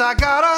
I got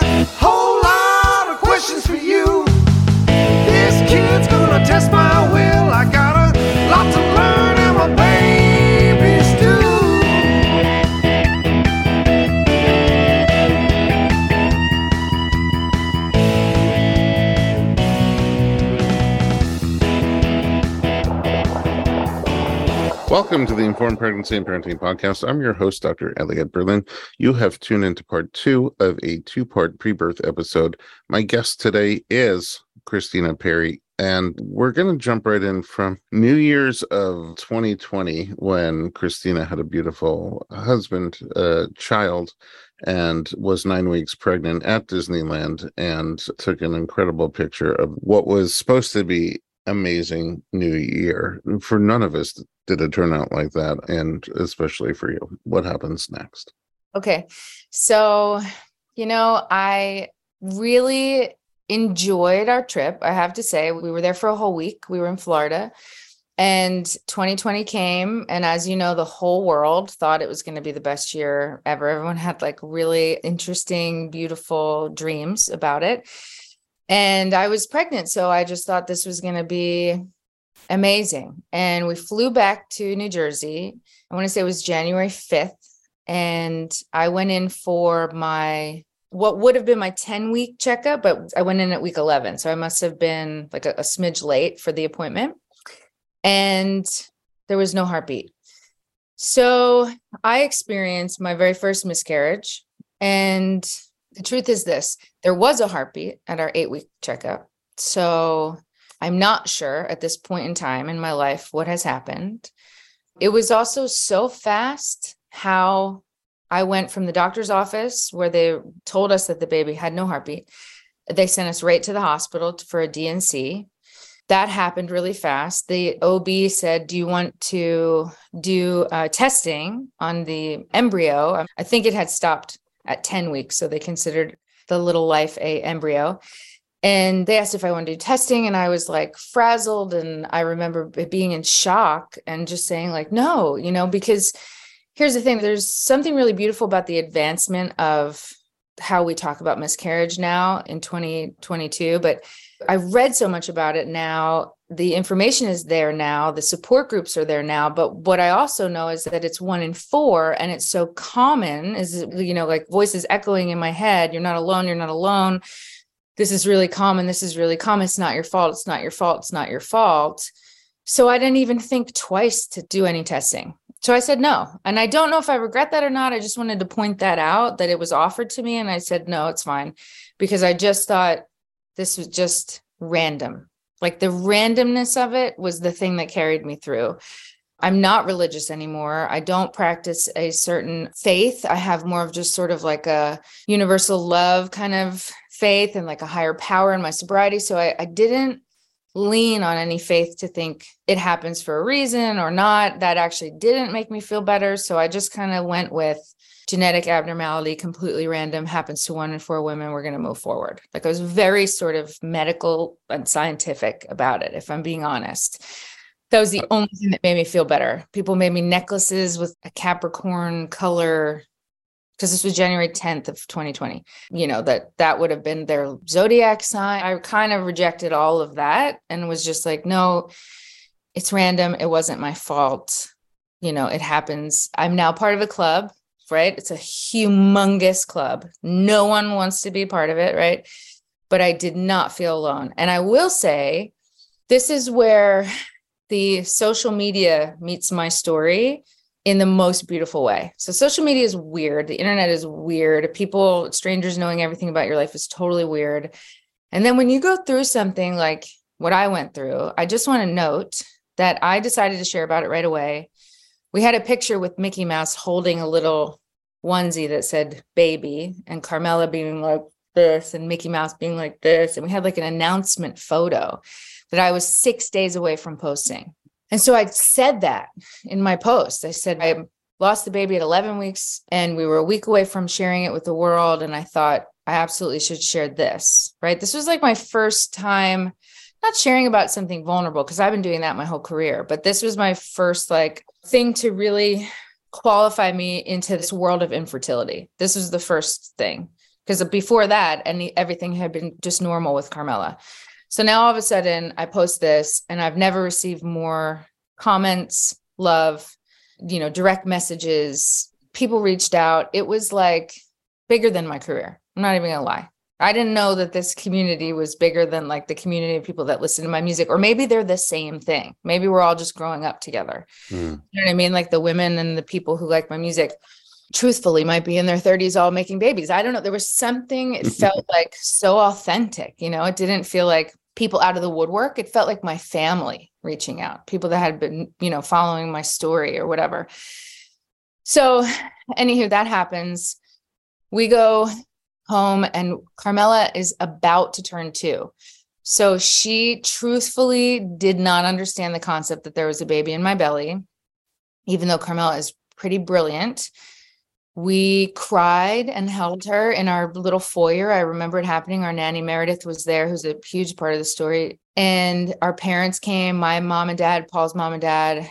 Welcome to the Informed Pregnancy and Parenting Podcast. I'm your host, Dr. Elliot Berlin. You have tuned into part two of a two part pre birth episode. My guest today is Christina Perri, and we're going to jump right in from New Year's of 2020 when Christina had a beautiful husband, uh, child, and was nine weeks pregnant at Disneyland and took an incredible picture of what was supposed to be amazing new year for none of us did it turn out like that and especially for you what happens next Okay. So, you know, I really enjoyed our trip. I have to say, we were there for a whole week. We were in Florida. And 2020 came. And as you know, the whole world thought it was going to be the best year ever. Everyone had like really interesting, beautiful dreams about it. And I was pregnant. So I just thought this was going to be amazing. And we flew back to New Jersey. I want to say it was January 5th. And I went in for my what would have been my 10 week checkup, but I went in at week 11. So I must have been like a, a smidge late for the appointment. And there was no heartbeat. So I experienced my very first miscarriage. And the truth is this there was a heartbeat at our eight week checkup. So I'm not sure at this point in time in my life what has happened. It was also so fast how I went from the doctor's office where they told us that the baby had no heartbeat. They sent us right to the hospital for a D&C. That happened really fast. The OB said, Do you want to do uh, testing on the embryo? I think it had stopped at 10 weeks. So they considered the little life a embryo. And they asked if I wanted to do testing, and I was like frazzled. And I remember being in shock and just saying, like, no, you know, because here's the thing there's something really beautiful about the advancement of how we talk about miscarriage now in 2022 but I've read so much about it now the information is there now the support groups are there now but what i also know is that it's one in four and it's so common is you know like voices echoing in my head you're not alone you're not alone this is really common this is really common it's not your fault it's not your fault it's not your fault so i didn't even think twice to do any testing so I said no. And I don't know if I regret that or not. I just wanted to point that out that it was offered to me. And I said, no, it's fine. Because I just thought this was just random. Like the randomness of it was the thing that carried me through. I'm not religious anymore. I don't practice a certain faith. I have more of just sort of like a universal love kind of faith and like a higher power in my sobriety. So I, I didn't lean on any faith to think it happens for a reason or not. That actually didn't make me feel better. So I just kind of went with genetic abnormality, completely random, happens to one in four women. We're going to move forward. Like I was very sort of medical and scientific about it, if I'm being honest. That was the oh. only thing that made me feel better. People made me necklaces with a Capricorn color because this was January 10th of 2020. You know, that that would have been their zodiac sign. I kind of rejected all of that and was just like, no, it's random. It wasn't my fault. You know, it happens. I'm now part of a club right? It's a humongous club. No one wants to be part of it, right? But I did not feel alone. And I will say, this is where the social media meets my story in the most beautiful way. So social media is weird. The internet is weird. People, strangers knowing everything about your life is totally weird. And then when you go through something like what I went through, I just want to note that I decided to share about it right away. We had a picture with Mickey Mouse holding a little onesie that said baby and Carmela being like this and Mickey Mouse being like this. And we had like an announcement photo that I was six days away from posting. And so I said that in my post. I said, I lost the baby at 11 weeks and we were a week away from sharing it with the world. And I thought I absolutely should share this, right? This was like my first time not sharing about something vulnerable because I've been doing that my whole career, but this was my first like thing to really qualify me into this world of infertility. This was the first thing because before that, and everything had been just normal with Carmela. So now all of a sudden I post this and I've never received more comments, love, you know, direct messages. People reached out. It was like bigger than my career. I'm not even gonna lie. I didn't know that this community was bigger than like the community of people that listen to my music, or maybe they're the same thing. Maybe we're all just growing up together. Mm. You know what I mean? Like the women and the people who like my music, truthfully, might be in their 30s all making babies. I don't know. There was something, it felt like so authentic. You know, it didn't feel like people out of the woodwork. It felt like my family reaching out, people that had been, you know, following my story or whatever. So, anywho, that happens. We go home, and Carmela is about to turn two. So, she truthfully did not understand the concept that there was a baby in my belly, even though Carmela is pretty brilliant we cried and held her in our little foyer. I remember it happening. Our nanny Meredith was there, who's a huge part of the story. And our parents came, my mom and dad, Paul's mom and dad,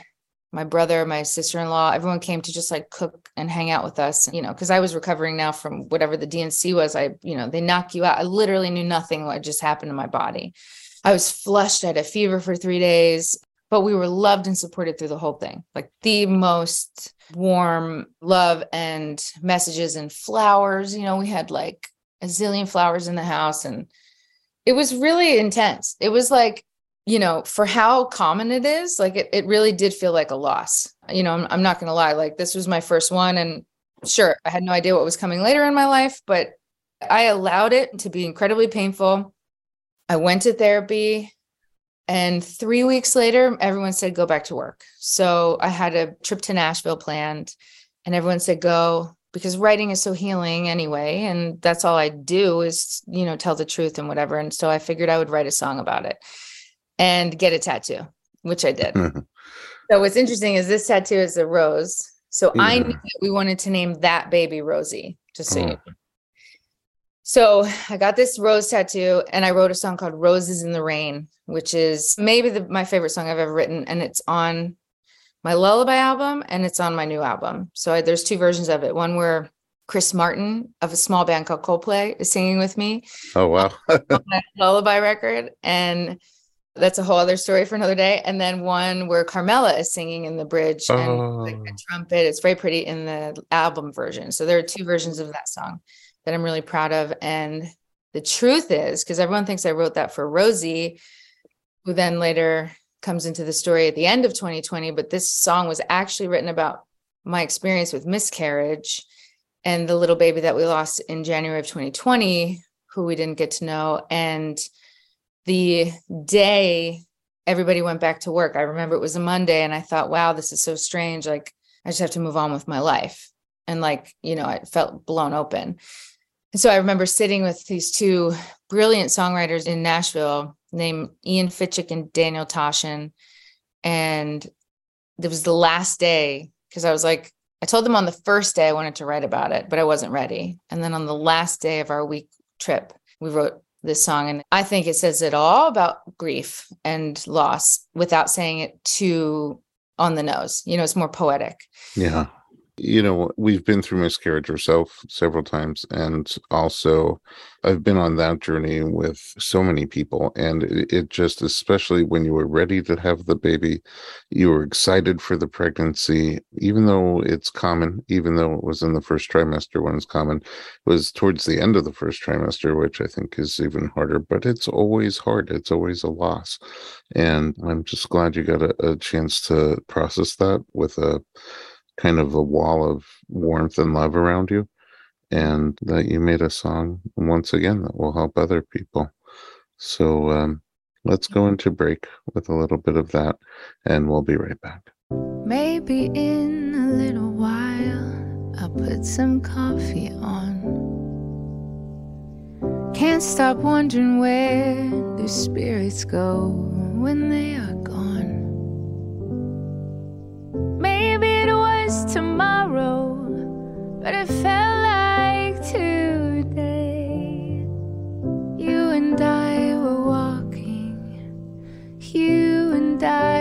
my brother, my sister-in-law, everyone came to just like cook and hang out with us, you know, because I was recovering now from whatever the D&C was. I, you know, they knock you out. I literally knew nothing what just happened to my body. I was flushed. I had a fever for three days, but we were loved and supported through the whole thing. Like the most warm love and messages and flowers. You know, we had like a zillion flowers in the house and it was really intense. It was like, you know, for how common it is, like it, it really did feel like a loss. You know, I'm, I'm not going to lie, like this was my first one. And sure, I had no idea what was coming later in my life, but I allowed it to be incredibly painful. I went to therapy. And three weeks later, everyone said, go back to work. So I had a trip to Nashville planned, and everyone said, go because writing is so healing anyway. And that's all I do is, you know, tell the truth and whatever. And so I figured I would write a song about it and get a tattoo, which I did. Mm-hmm. so what's interesting is this tattoo is a rose. So yeah. I knew we wanted to name that baby Rosie, just so oh. you know. So I got this rose tattoo and I wrote a song called Roses in the Rain, which is maybe the, my favorite song I've ever written. And it's on my lullaby album and it's on my new album. So I, there's two versions of it. One where Chris Martin of a small band called Coldplay is singing with me. Oh, wow. lullaby record. And that's a whole other story for another day. And then one where Carmela is singing in the bridge oh. and like a oh. trumpet. It's very pretty in the album version. So there are two versions of that song that I'm really proud of. And the truth is, because everyone thinks I wrote that for Rosie, who then later comes into the story at the end of 2020, but this song was actually written about my experience with miscarriage and the little baby that we lost in January of 2020, who we didn't get to know. And the day everybody went back to work, I remember it was a Monday, and I thought, wow, this is so strange. Like, I just have to move on with my life. And like, you know, I felt blown open. And so I remember sitting with these two brilliant songwriters in Nashville named Ian Fitchuk and Daniel Tashian. And it was the last day because I was like, I told them on the first day I wanted to write about it, but I wasn't ready. And then on the last day of our week trip, we wrote this song. And I think it says it all about grief and loss without saying it too on the nose. You know, it's more poetic. Yeah you know, we've been through miscarriage ourselves several times. And also, I've been on that journey with so many people. And it, it just, especially when you were ready to have the baby, you were excited for the pregnancy, even though it's common, even though it was in the first trimester when it's common, it was towards the end of the first trimester, which I think is even harder, but it's always hard. It's always a loss. And I'm just glad you got a, a chance to process that with a kind of a wall of warmth and love around you and that you made a song once again that will help other people. So um, let's go into break with a little bit of that and we'll be right back. Maybe in a little while i'll put some coffee on. Can't stop wondering where the spirits go when they are gone was tomorrow, but it felt like today. You and I were walking, you and I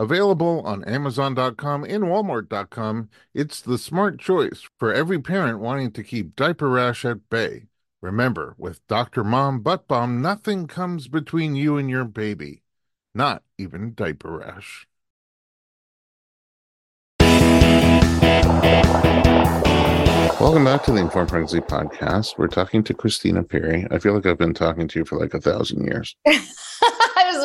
Available on Amazon.com and Walmart.com, it's the smart choice for every parent wanting to keep diaper rash at bay. Remember, with Dr. Mom Butt Balm, nothing comes between you and your baby, not even diaper rash. Welcome back to the Informed Pregnancy Podcast. We're talking to Christina Perri. I feel like I've been talking to you for like a thousand years.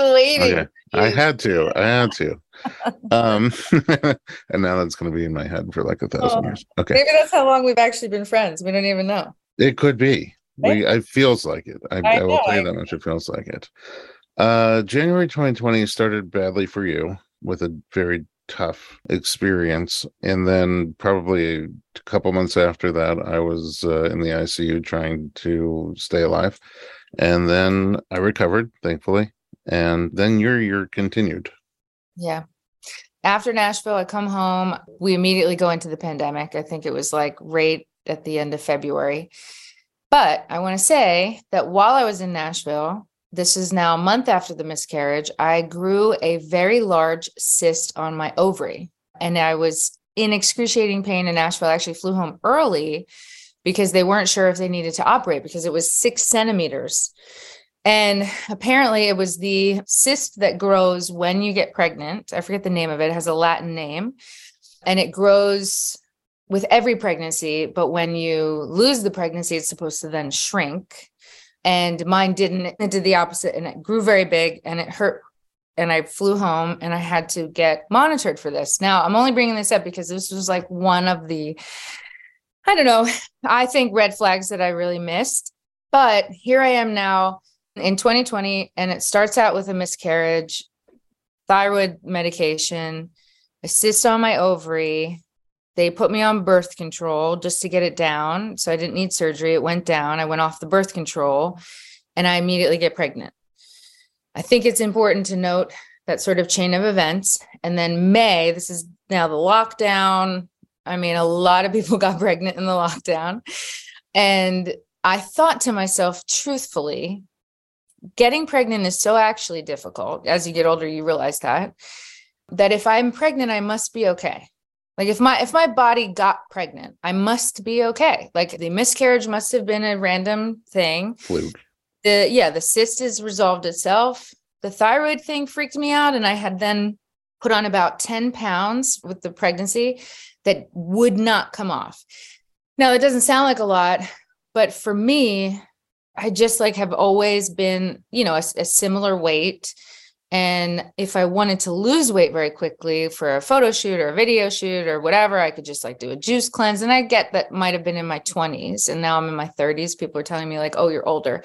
I waiting. Okay. I had to. I had to. Um, and now that's going to be in my head for like a thousand Oh, years. Okay. Maybe that's how long we've actually been friends. We don't even know. It could be. We, it feels like it. I, I I, will tell you that much. It feels like it. Uh, January 2020 started badly for you with a very tough experience. And then, probably a couple months after that, I was uh, in the ICU trying to stay alive. And then I recovered, thankfully. And then your year continued. Yeah. After Nashville, I come home. We immediately go into the pandemic. I think it was like right at the end of February. But I want to say that while I was in Nashville, this is now a month after the miscarriage, I grew a very large cyst on my ovary. And I was in excruciating pain in Nashville. I actually flew home early because they weren't sure if they needed to operate because it was six centimeters. And apparently, it was the cyst that grows when you get pregnant. I forget the name of it, it has a Latin name. And it grows with every pregnancy. But when you lose the pregnancy, it's supposed to then shrink. And mine didn't. It did the opposite and it grew very big and it hurt. And I flew home and I had to get monitored for this. Now, I'm only bringing this up because this was like one of the, I don't know, I think red flags that I really missed. But here I am now in 2020 and it starts out with a miscarriage thyroid medication a cyst on my ovary. They put me on birth control just to get it down so i didn't need surgery. It went down. I went off the birth control and i immediately get pregnant. I think it's important to note that sort of chain of events and then may this is now the lockdown. I mean a lot of people got pregnant in the lockdown. And i thought to myself truthfully getting pregnant is so actually difficult. As you get older, you realize that. That if I'm pregnant, I must be okay. Like if my if my body got pregnant, I must be okay. Like the miscarriage must have been a random thing. Fluke. The yeah, the cyst has resolved itself. The thyroid thing freaked me out, and I had then put on about 10 pounds with the pregnancy that would not come off. Now, it doesn't sound like a lot, but for me, I just like have always been, you know, a, a similar weight. And if I wanted to lose weight very quickly for a photo shoot or a video shoot or whatever, I could just like do a juice cleanse. And I get that might have been in my 20s and now I'm in my 30s. People are telling me, like, oh, you're older.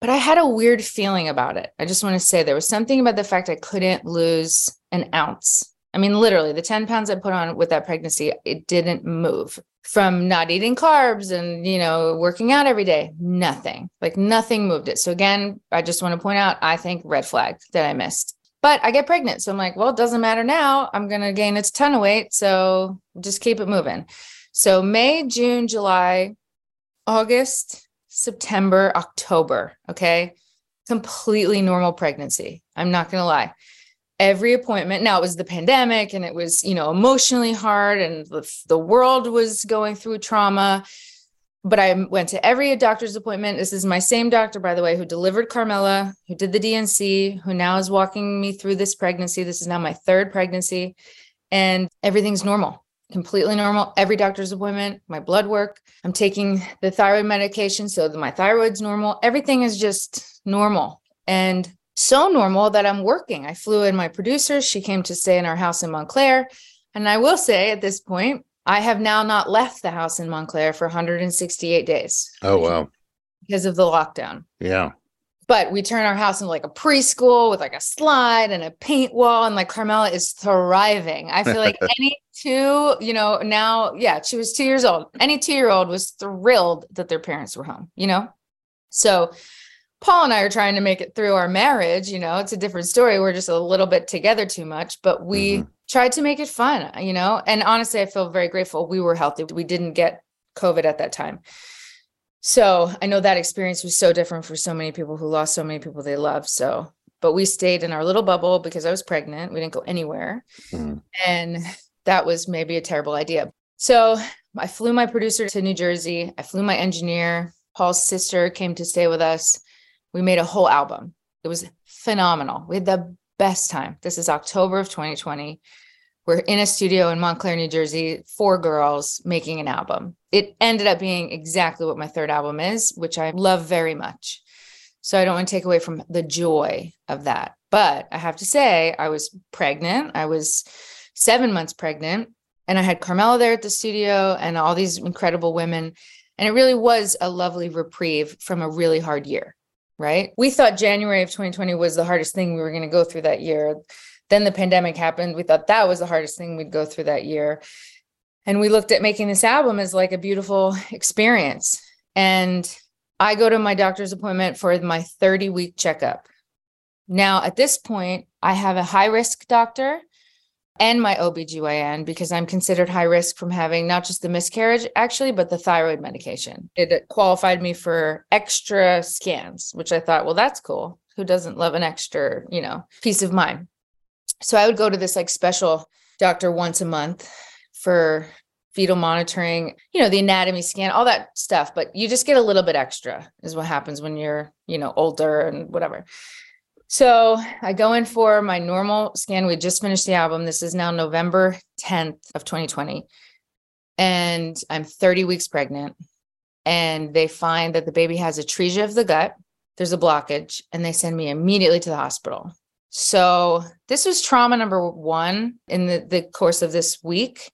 But I had a weird feeling about it. I just want to say there was something about the fact I couldn't lose an ounce. I mean, literally, the 10 pounds I put on with that pregnancy, it didn't move from not eating carbs and, you know, working out every day. Nothing, like nothing moved it. So, again, I just want to point out, I think red flag that I missed. But I get pregnant. So I'm like, well, it doesn't matter now. I'm going to gain a ton of weight. So just keep it moving. So, May, June, July, August, September, October. Okay. Completely normal pregnancy. I'm not going to lie. Every appointment, now it was the pandemic and it was, you know, emotionally hard and the, the world was going through trauma. But I went to every doctor's appointment. This is my same doctor, by the way, who delivered Carmela, who did the D&C, who now is walking me through this pregnancy. This is now my third pregnancy, and everything's normal completely normal. Every doctor's appointment, my blood work. I'm taking the thyroid medication so my thyroid's normal. Everything is just normal and so normal that I'm working. I flew in my producer. She came to stay in our house in Montclair. And I will say at this point, I have now not left the house in Montclair for 168 days. Oh, wow. Because of the lockdown. Yeah but we turn our house into like a preschool with like a slide and a paint wall and like carmela is thriving i feel like any two you know now yeah she was two years old any two year old was thrilled that their parents were home you know so paul and i are trying to make it through our marriage you know it's a different story we're just a little bit together too much but we mm-hmm. tried to make it fun you know and honestly i feel very grateful we were healthy we didn't get covid at that time so I know that experience was so different for so many people who lost so many people they love. So, but we stayed in our little bubble because I was pregnant. We didn't go anywhere. Mm. And that was maybe a terrible idea. So I flew my producer to New Jersey. I flew my engineer. Paul's sister came to stay with us. We made a whole album. It was phenomenal. We had the best time. This is October of 2020. We're in a studio in Montclair, New Jersey, four girls making an album. It ended up being exactly what my third album is, which I love very much. So I don't want to take away from the joy of that. But I have to say, I was pregnant. I was seven months pregnant, and I had Carmela there at the studio and all these incredible women. And it really was a lovely reprieve from a really hard year, right? We thought January of 2020 was the hardest thing we were going to go through that year then the pandemic happened. We thought that was the hardest thing we'd go through that year. And we looked at making this album as like a beautiful experience. And I go to my doctor's appointment for my 30 week checkup. Now, at this point, I have a high risk doctor and my OBGYN because I'm considered high risk from having not just the miscarriage, actually, but the thyroid medication. It qualified me for extra scans, which I thought, well, that's cool. Who doesn't love an extra, you know, peace of mind? so I would go to this like special doctor once a month for fetal monitoring, you know, the anatomy scan, all that stuff, but you just get a little bit extra is what happens when you're, you know, older and whatever. So I go in for my normal scan. We just finished the album. This is now November 10th of 2020. And I'm 30 weeks pregnant. And they find that the baby has atresia of the gut. There's a blockage, and they send me immediately to the hospital. So this was trauma number one in the, the course of this week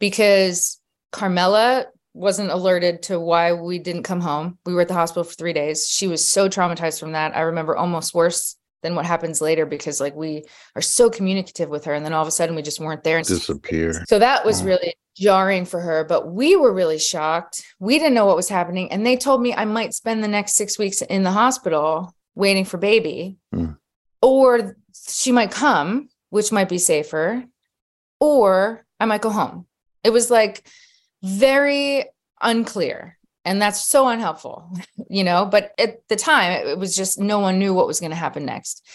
because Carmela wasn't alerted to why we didn't come home. We were at the hospital for three days. She was so traumatized from that. I remember almost worse than what happens later because like we are so communicative with her and then all of a sudden we just weren't there and disappear. So that was oh. really jarring for her, but we were really shocked. We didn't know what was happening and they told me I might spend the next 6 weeks in the hospital waiting for baby. Mm or she might come, which might be safer, or I might go home. It was like very unclear. And that's so unhelpful, you know. But at the time, it was just no one knew what was going to happen next.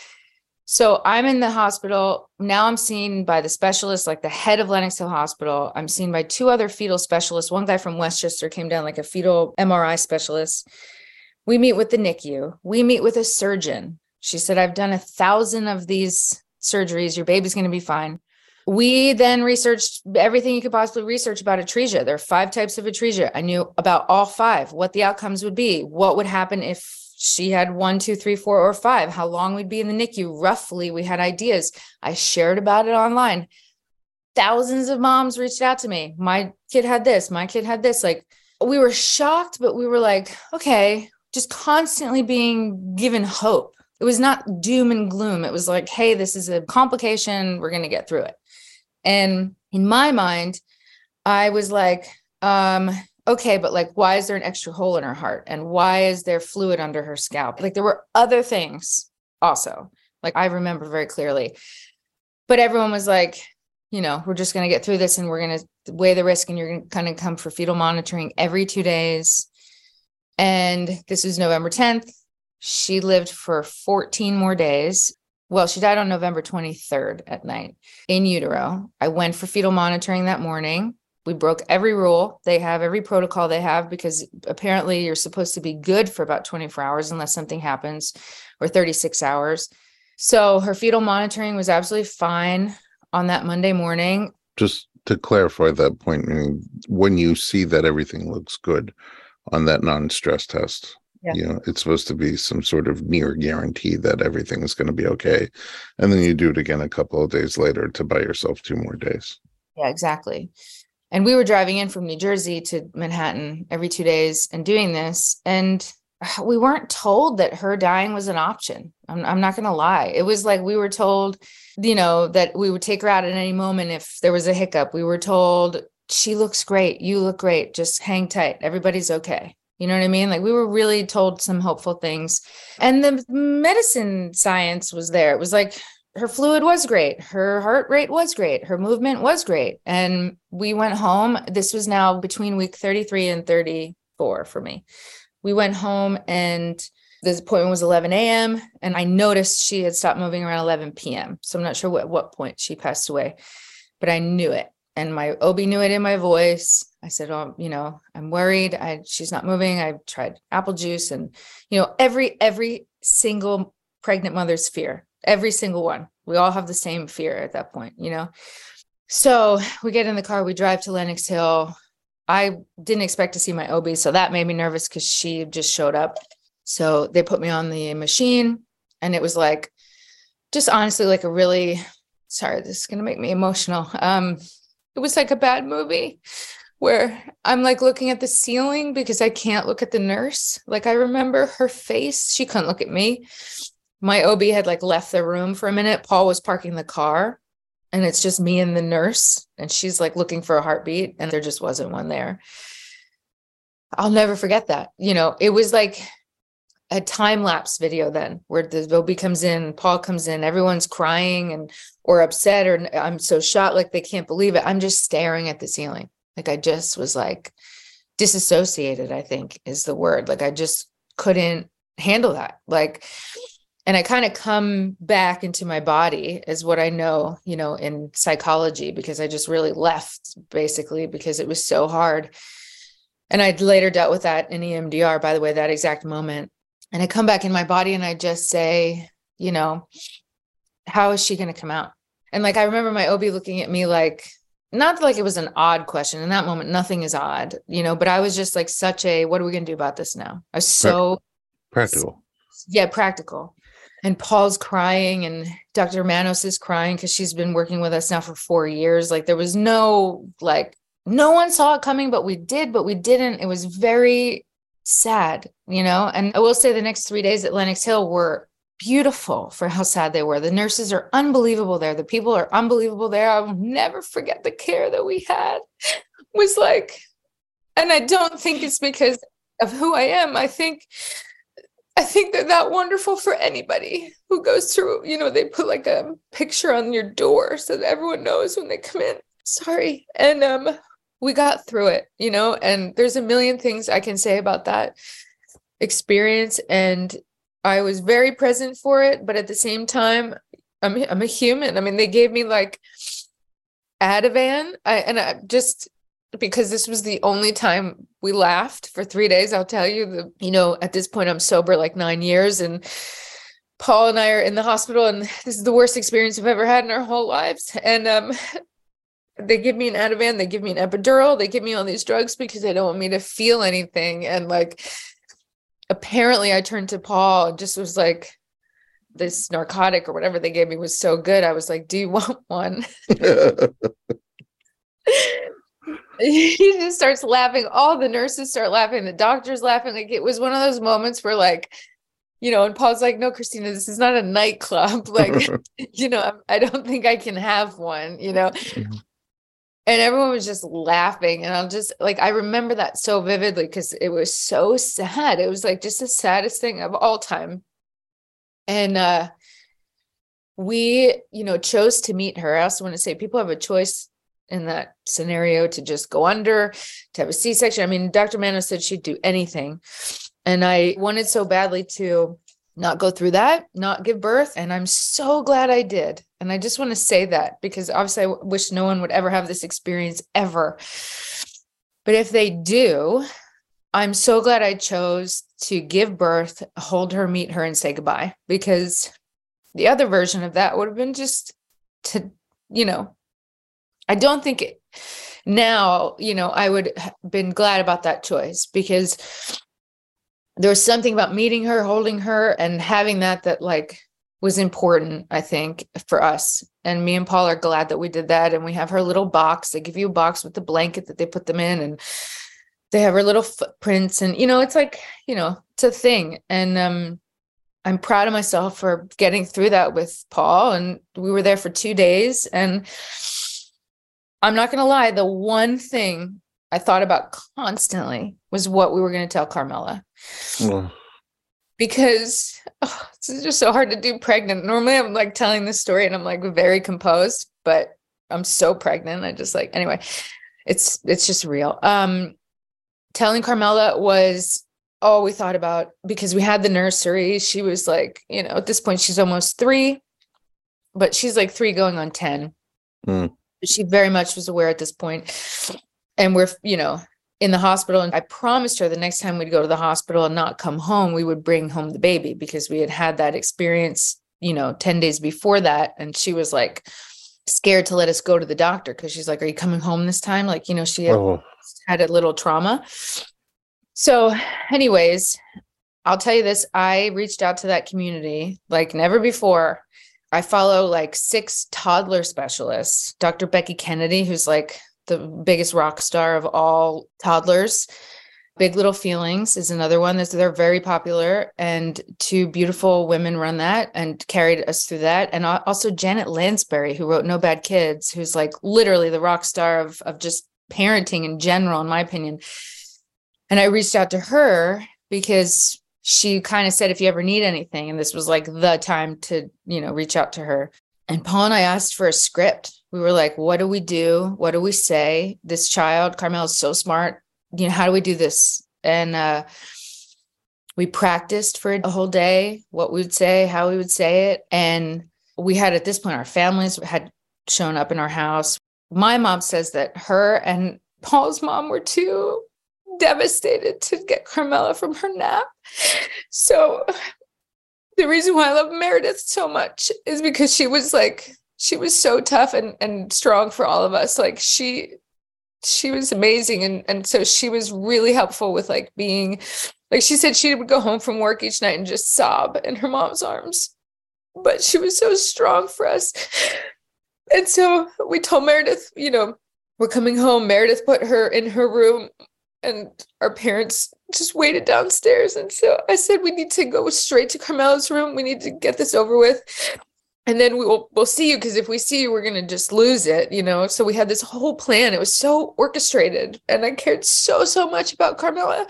So I'm in the hospital. Now I'm seen by the specialist, like the head of Lenox Hill Hospital. I'm seen by two other fetal specialists. One guy from Westchester came down, like a fetal MRI specialist. We meet with the NICU. We meet with a surgeon. She said, I've done a thousand of these surgeries. Your baby's going to be fine. We then researched everything you could possibly research about atresia. There are five types of atresia. I knew about all five, what the outcomes would be, what would happen if she had one, two, three, four, or five, how long we'd be in the NICU. Roughly, we had ideas. I shared about it online. Thousands of moms reached out to me. My kid had this, my kid had this. Like, we were shocked, but we were like, okay, just constantly being given hope. It was not doom and gloom. It was like, hey, this is a complication. We're going to get through it. And in my mind, I was like, um, okay, but like, why is there an extra hole in her heart? And why is there fluid under her scalp? Like, there were other things also. Like, I remember very clearly. But everyone was like, you know, we're just going to get through this and we're going to weigh the risk and you're going to kind of come for fetal monitoring every two days. And this was November 10th. She lived for 14 more days. Well, she died on November 23rd at night in utero. I went for fetal monitoring that morning. We broke every rule. They have every protocol they have because apparently you're supposed to be good for about 24 hours unless something happens or 36 hours. So her fetal monitoring was absolutely fine on that monday morning. Just to clarify that point when you see that everything looks good on that non-stress test Yeah. you know it's supposed to be some sort of near guarantee that everything is going to be okay and then you do it again a couple of days later to buy yourself two more days. Yeah exactly. And we were driving in from new jersey to manhattan every two days and doing this and ah, we weren't told that her dying was an option. I'm, I'm not going to lie. It was like we were told you know that we would take her out at any moment if there was a hiccup. We were told she looks great. You look great. Just hang tight. Everybody's okay you know what i mean? Like we were really told some hopeful things. And the medicine science was there. It was like her fluid was great. Her heart rate was great. Her movement was great. And we went home. This was now between week 33 and 34 for me. We went home and the appointment was 11 a.m and i noticed she had stopped moving around 11 p.m so i'm not sure what, what point she passed away but i knew it. And my ob knew it in my voice i said oh you know i'm worried. I she's not moving. I tried apple juice and you know every every single pregnant mother's fear every single one. We all have the same fear at that point you know? So we get in the car we drive to lenox hill. I didn't expect to see my ob so that made me nervous because she just showed up. So they put me on the machine and it was like just honestly like a really sorry this is going to make me emotional. Um it was like a bad movie where I'm like looking at the ceiling because I can't look at the nurse. Like I remember her face, she couldn't look at me. My OB had like left the room for a minute. Paul was parking the car and it's just me and the nurse and she's like looking for a heartbeat and there just wasn't one there. I'll never forget that. You know, it was like a time lapse video then where the OB comes in, Paul comes in, everyone's crying and or upset or I'm so shocked like they can't believe it. I'm just staring at the ceiling. Like I just was like disassociated, I think is the word. Like I just couldn't handle that. Like and I kind of come back into my body is what I know, you know, in psychology because I just really left basically because it was so hard. And I'd later dealt with that in EMDR, by the way, that exact moment. And I come back in my body and I just say, you know, how is she going to come out? And like I remember my OB looking at me like, not like it was an odd question. In that moment nothing is odd you know but i was just like such a what are we going to do about this now? I was so practical. Yeah practical. And paul's crying and dr manos is crying because she's been working with us now for four years. Like there was no like no one saw it coming but we did but we didn't. It was very sad you know? And i will say the next three days at lenox hill were beautiful for how sad they were. The nurses are unbelievable there. The people are unbelievable there. I will never forget the care that we had. It was like, and I don't think it's because of who I am. I think, I think they're that wonderful for anybody who goes through. You know, they put like a picture on your door so that everyone knows when they come in. Sorry, and um, we got through it. You know, and there's a million things I can say about that experience and I was very present for it, but at the same time, I'm I'm a human. I mean, they gave me like Ativan, I, and I just because this was the only time we laughed for three days. I'll tell you the you know at this point I'm sober like nine years, and Paul and I are in the hospital, and this is the worst experience we've ever had in our whole lives. And um, they give me an Ativan, they give me an epidural, they give me all these drugs because they don't want me to feel anything, and like apparently I turned to Paul and just was like, this narcotic or whatever they gave me was so good. I was like, Do you want one? he just starts laughing. All the nurses start laughing. The doctor's laughing. Like it was one of those moments where, like, you know, and Paul's like, No, Christina, this is not a nightclub. Like, you know, I don't think I can have one, you know. And everyone was just laughing. And I'll just like, I remember that so vividly because it was so sad. It was like just the saddest thing of all time and uh we you know chose to meet her i also want to say people have a choice in that scenario to just go under to have a c-section i mean dr manos said she'd do anything and i wanted so badly to not go through that not give birth and i'm so glad i did. And i just want to say that because obviously i wish no one would ever have this experience ever. But if they do I'm so glad I chose to give birth, hold her, meet her, and say goodbye. Because the other version of that would have been just to, you know, I don't think it, now, you know, I would have been glad about that choice because there was something about meeting her, holding her, and having that that like was important, I think, for us. And me and Paul are glad that we did that. And we have her little box. They give you a box with the blanket that they put them in. And they have her little footprints and you know it's like you know it's a thing and um i'm proud of myself for getting through that with paul and we were there for two days and i'm not going to lie the one thing i thought about constantly was what we were going to tell carmela because oh, it's just so hard to do pregnant normally i'm like telling this story and i'm like very composed but i'm so pregnant i just like anyway it's it's just real um telling Carmela was all we thought about because we had the nursery. She was like, you know, at this point, she's almost three, but she's like three going on 10. Mm. She very much was aware at this point. And we're, you know, in the hospital. And I promised her the next time we'd go to the hospital and not come home, we would bring home the baby because we had had that experience, you know, 10 days before that. And she was like, scared to let us go to the doctor because she's like, Are you coming home this time? Like, you know, she had oh had a little trauma. So, anyways, I'll tell you this I reached out to that community like never before. I follow like six toddler specialists, Dr. Becky Kennedy, who's like the biggest rock star of all toddlers. Big Little Feelings is another one that's they're very popular, and two beautiful women run that and carried us through that. And also Janet Lansbury, who wrote No Bad Kids, who's like literally the rock star of of just parenting in general, in my opinion. And I reached out to her because she kind of said, if you ever need anything, and this was like the time to, you know, reach out to her. And Paul and I asked for a script. We were like, what do we do? What do we say? This child, Carmel is so smart. You know, how do we do this? And uh, we practiced for a whole day what we would say, how we would say it. And we had at this point, our families had shown up in our house my mom says that her and Paul's mom were too devastated to get Carmela from her nap. So the reason why I love Meredith so much is because she was like she was so tough and and strong for all of us. Like she she was amazing and and so she was really helpful with like being like she said she would go home from work each night and just sob in her mom's arms. But she was so strong for us. And so we told Meredith, you know, we're coming home. Meredith put her in her room and our parents just waited downstairs. And so I said, we need to go straight to Carmela's room. We need to get this over with. And then we will we'll see you because if we see you, we're gonna just lose it, you know. So we had this whole plan. It was so orchestrated, and I cared so so much about Carmela.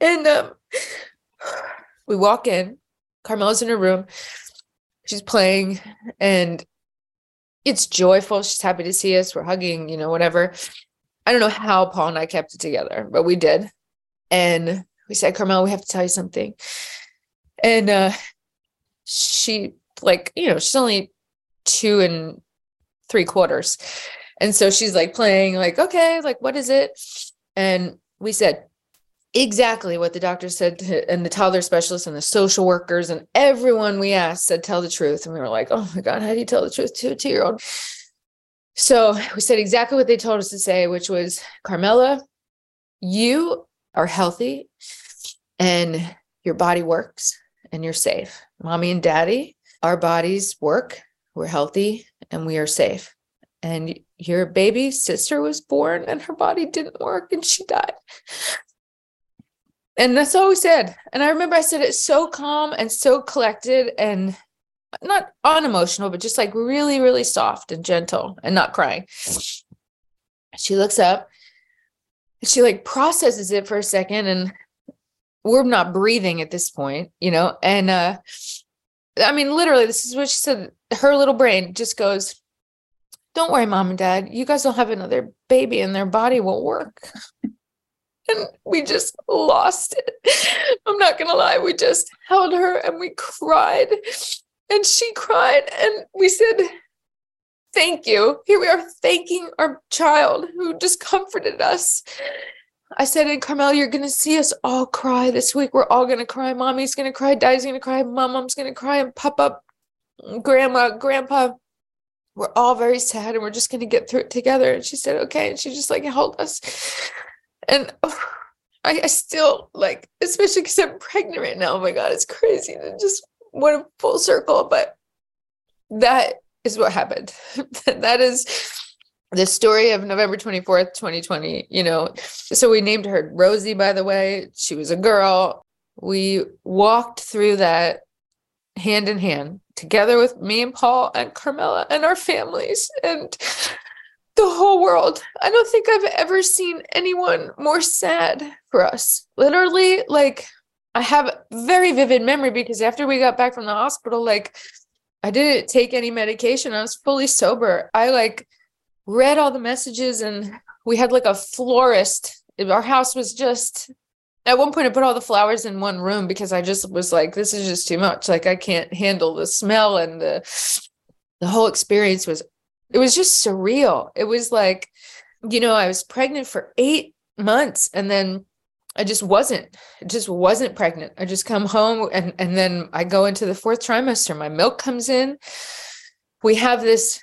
And um, we walk in. Carmela's in her room. She's playing, and it's joyful. She's happy to see us. We're hugging, you know, whatever. I don't know how Paul and I kept it together, but we did. And we said, carmela we have to tell you something. And uh she like, you know, she's only two and three quarters. And so she's like playing, like, okay, like, what is it? And we said exactly what the doctor said to, and the toddler specialist and the social workers and everyone we asked said, tell the truth. And we were like, oh my God, how do you tell the truth to a two year old? So we said exactly what they told us to say, which was, Carmela, you are healthy and your body works and you're safe. Mommy and daddy, our bodies work, we're healthy, and we are safe. And your baby sister was born and her body didn't work and she died. And that's all we said. And I remember I said it so calm and so collected and not unemotional, but just like really, really soft and gentle and not crying. She looks up, she like processes it for a second and we're not breathing at this point, you know, and uh I mean, literally, this is what she said. Her little brain just goes, Don't worry, mom and dad. You guys will have another baby and their body will work. and we just lost it. I'm not going to lie. We just held her and we cried. And she cried. And we said, Thank you. Here we are thanking our child who just comforted us. I said, and Carmel, you're going to see us all cry this week. We're all going to cry. Mommy's going to cry. Daddy's going to cry. Mom, Mom's going to cry. And Papa, Grandma, Grandpa, we're all very sad and we're just going to get through it together. And she said, okay. And she just like held us. And oh, I, I, still like, especially because I'm pregnant right now. Oh my God, it's crazy. It just went full circle. But that is what happened. that is the story of November 24th, 2020, you know. So we named her Rosie, by the way. She was a girl. We walked through that hand in hand together with me and Paul and Carmela and our families and the whole world. I don't think I've ever seen anyone more sad for us. Literally, like, I have a very vivid memory because after we got back from the hospital, like, I didn't take any medication. I was fully sober. I like read all the messages and we had like a florist. Our house was just at one point I put all the flowers in one room because I just was like, this is just too much. Like I can't handle the smell and the the whole experience was it was just surreal. It was like, you know, I was pregnant for eight months and then I just wasn't, just wasn't pregnant. I just come home and and then I go into the fourth trimester. My milk comes in. We have this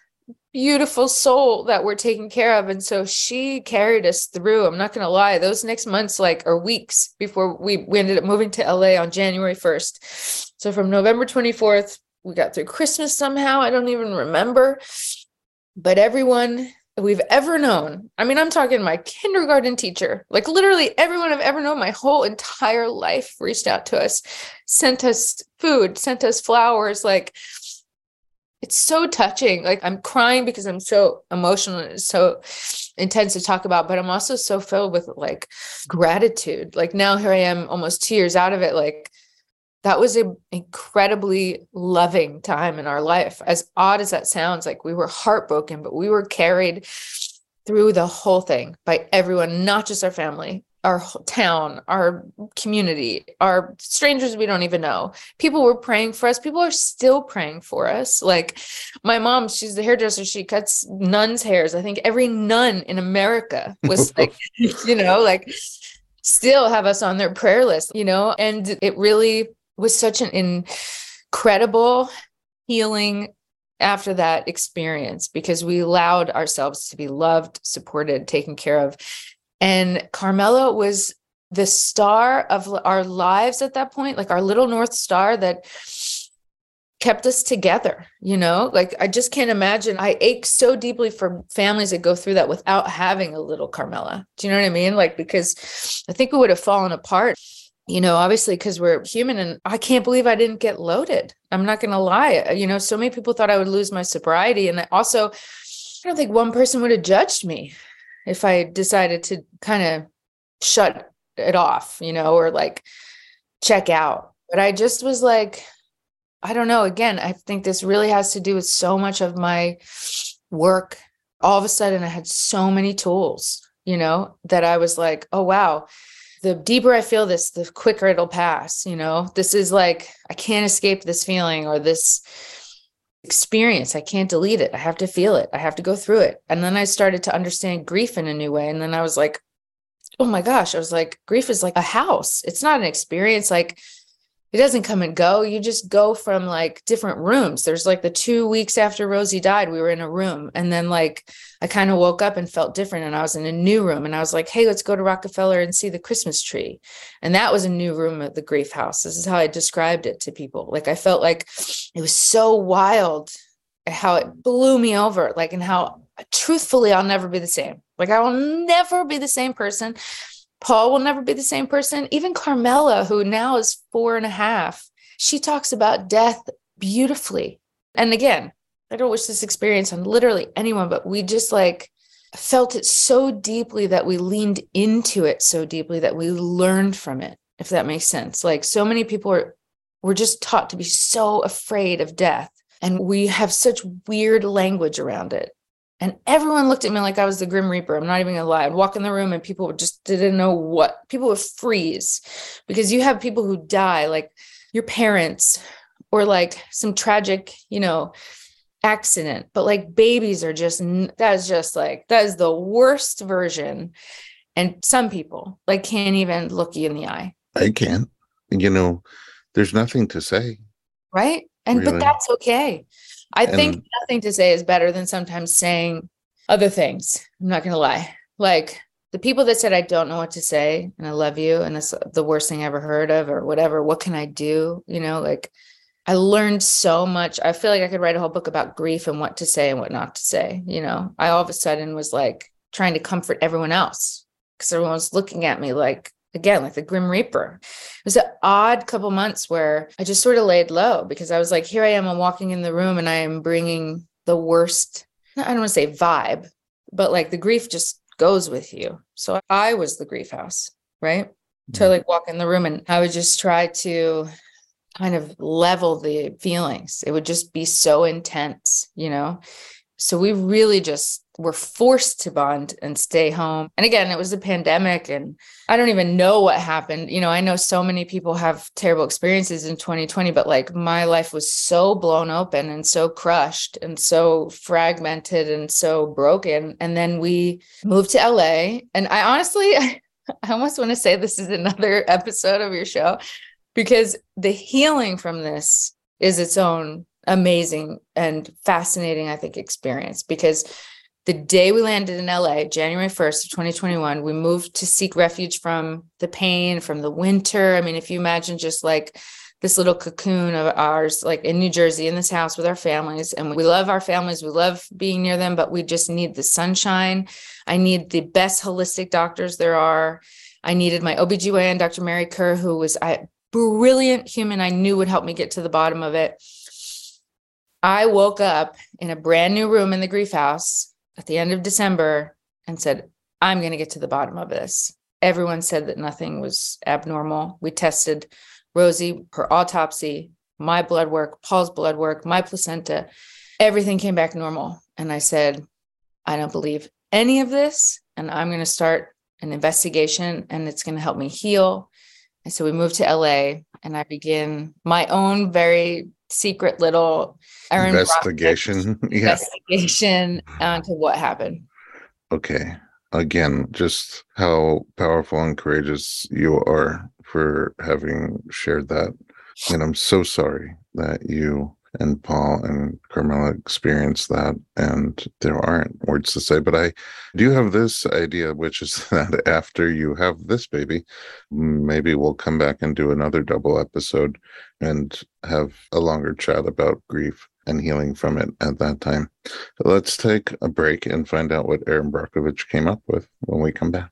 beautiful soul that we're taking care of. And so she carried us through. I'm not going to lie, those next months, like, or weeks before we, we ended up moving to LA on January 1st. So from November 24th, we got through Christmas somehow. I don't even remember. But everyone we've ever known, I mean, I'm talking my kindergarten teacher, like literally everyone I've ever known my whole entire life reached out to us, sent us food, sent us flowers, like, it's so touching. Like I'm crying because I'm so emotional and it's so intense to talk about, but I'm also so filled with like gratitude. Like now here I am almost two years out of it. Like that was an incredibly loving time in our life. As odd as that sounds, like we were heartbroken, but we were carried through the whole thing by everyone, not just our family, our town, our community, our strangers we don't even know. People were praying for us. People are still praying for us. Like my mom, she's the hairdresser. She cuts nuns' hairs. I think every nun in America was like, you know, like still have us on their prayer list, you know, and it really was such an incredible healing after that experience because we allowed ourselves to be loved, supported, taken care of. And Carmela was the star of our lives at that point, like our little North Star that kept us together, you know? Like I just can't imagine. I ache so deeply for families that go through that without having a little Carmela. Do you know what I mean? Like, because I think we would have fallen apart you know, obviously because we're human and I can't believe I didn't get loaded. I'm not going to lie. Uh, you know, so many people thought I would lose my sobriety. And I also, I don't think one person would have judged me if I decided to kind of shut it off, you know, or like check out. But I just was like, I don't know. Again, I think this really has to do with so much of my work. All of a sudden, I had so many tools, you know, that I was like, oh, wow, the deeper I feel this, the quicker it'll pass. You know, this is like, I can't escape this feeling or this experience. I can't delete it. I have to feel it. I have to go through it. And then I started to understand grief in a new way. And then I was like, oh my gosh, I was like, grief is like a house. It's not an experience. Like, it doesn't come and go. You just go from like different rooms. There's like the two weeks after Rosie died, we were in a room. And then like I kind of woke up and felt different. And I was in a new room. And I was like, hey, let's go to Rockefeller and see the Christmas tree. And that was a new room at the grief house. This is how I described it to people. Like I felt like it was so wild how it blew me over, like, and how truthfully I'll never be the same. Like I will never be the same person Paul will never be the same person. Even Carmela, who now is four and a half, she talks about death beautifully. And again, I don't wish this experience on literally anyone, but we just like felt it so deeply that we leaned into it so deeply that we learned from it, if that makes sense. Like so many people are, we're just taught to be so afraid of death. And we have such weird language around it. And everyone looked at me like I was the Grim Reaper. I'm not even gonna lie. I'd walk in the room and people just didn't know what people would freeze because you have people who die, like your parents, or like some tragic, you know, accident. But like babies are just that is just like that is the worst version. And some people like can't even look you in the eye. I can't. You know, there's nothing to say. Right. And really. but that's okay. I and, think nothing to say is better than sometimes saying other things. I'm not going to lie. Like the people that said, I don't know what to say and I love you and it's the worst thing I ever heard of or whatever. What can I do? You know, like I learned so much. I feel like I could write a whole book about grief and what to say and what not to say. You know, I all of a sudden was like trying to comfort everyone else because everyone was looking at me like, again like the grim reaper. It was an odd couple months where i just sort of laid low because i was like here i am i'm walking in the room and i am bringing the worst i don't want to say vibe but like the grief just goes with you. So i was the grief house right? To mm-hmm. like walk in the room and i would just try to kind of level the feelings. It would just be so intense you know so we really just were forced to bond and stay home. And again, it was a pandemic and I don't even know what happened. You know, I know so many people have terrible experiences in 2020, but like my life was so blown open and so crushed and so fragmented and so broken. And then we moved to LA. And I honestly, I almost want to say this is another episode of your show because the healing from this is its own amazing and fascinating, I think, experience because the day we landed in LA, January 1st of 2021, we moved to seek refuge from the pain, from the winter. I mean, if you imagine just like this little cocoon of ours, like in New Jersey, in this house with our families, and we love our families, we love being near them, but we just need the sunshine. I need the best holistic doctors there are. I needed my OBGYN, Dr. Mary Kerr, who was a brilliant human I knew would help me get to the bottom of it I woke up in a brand new room in the grief house at the end of December and said, I'm going to get to the bottom of this. Everyone said that nothing was abnormal. We tested Rosie, her autopsy, my blood work, Paul's blood work, my placenta. Everything came back normal. And I said, I don't believe any of this. And I'm going to start an investigation and it's going to help me heal. And so we moved to LA and I begin my own very secret little investigation? Yeah. investigation onto what happened. Okay. Again just how powerful and courageous you are for having shared that. And i'm so sorry that you and Paul and Carmela experienced that, and there aren't words to say. But I do have this idea, which is that after you have this baby, maybe we'll come back and do another double episode and have a longer chat about grief and healing from it at that time. So let's take a break and find out what Erin Brockovich came up with when we come back.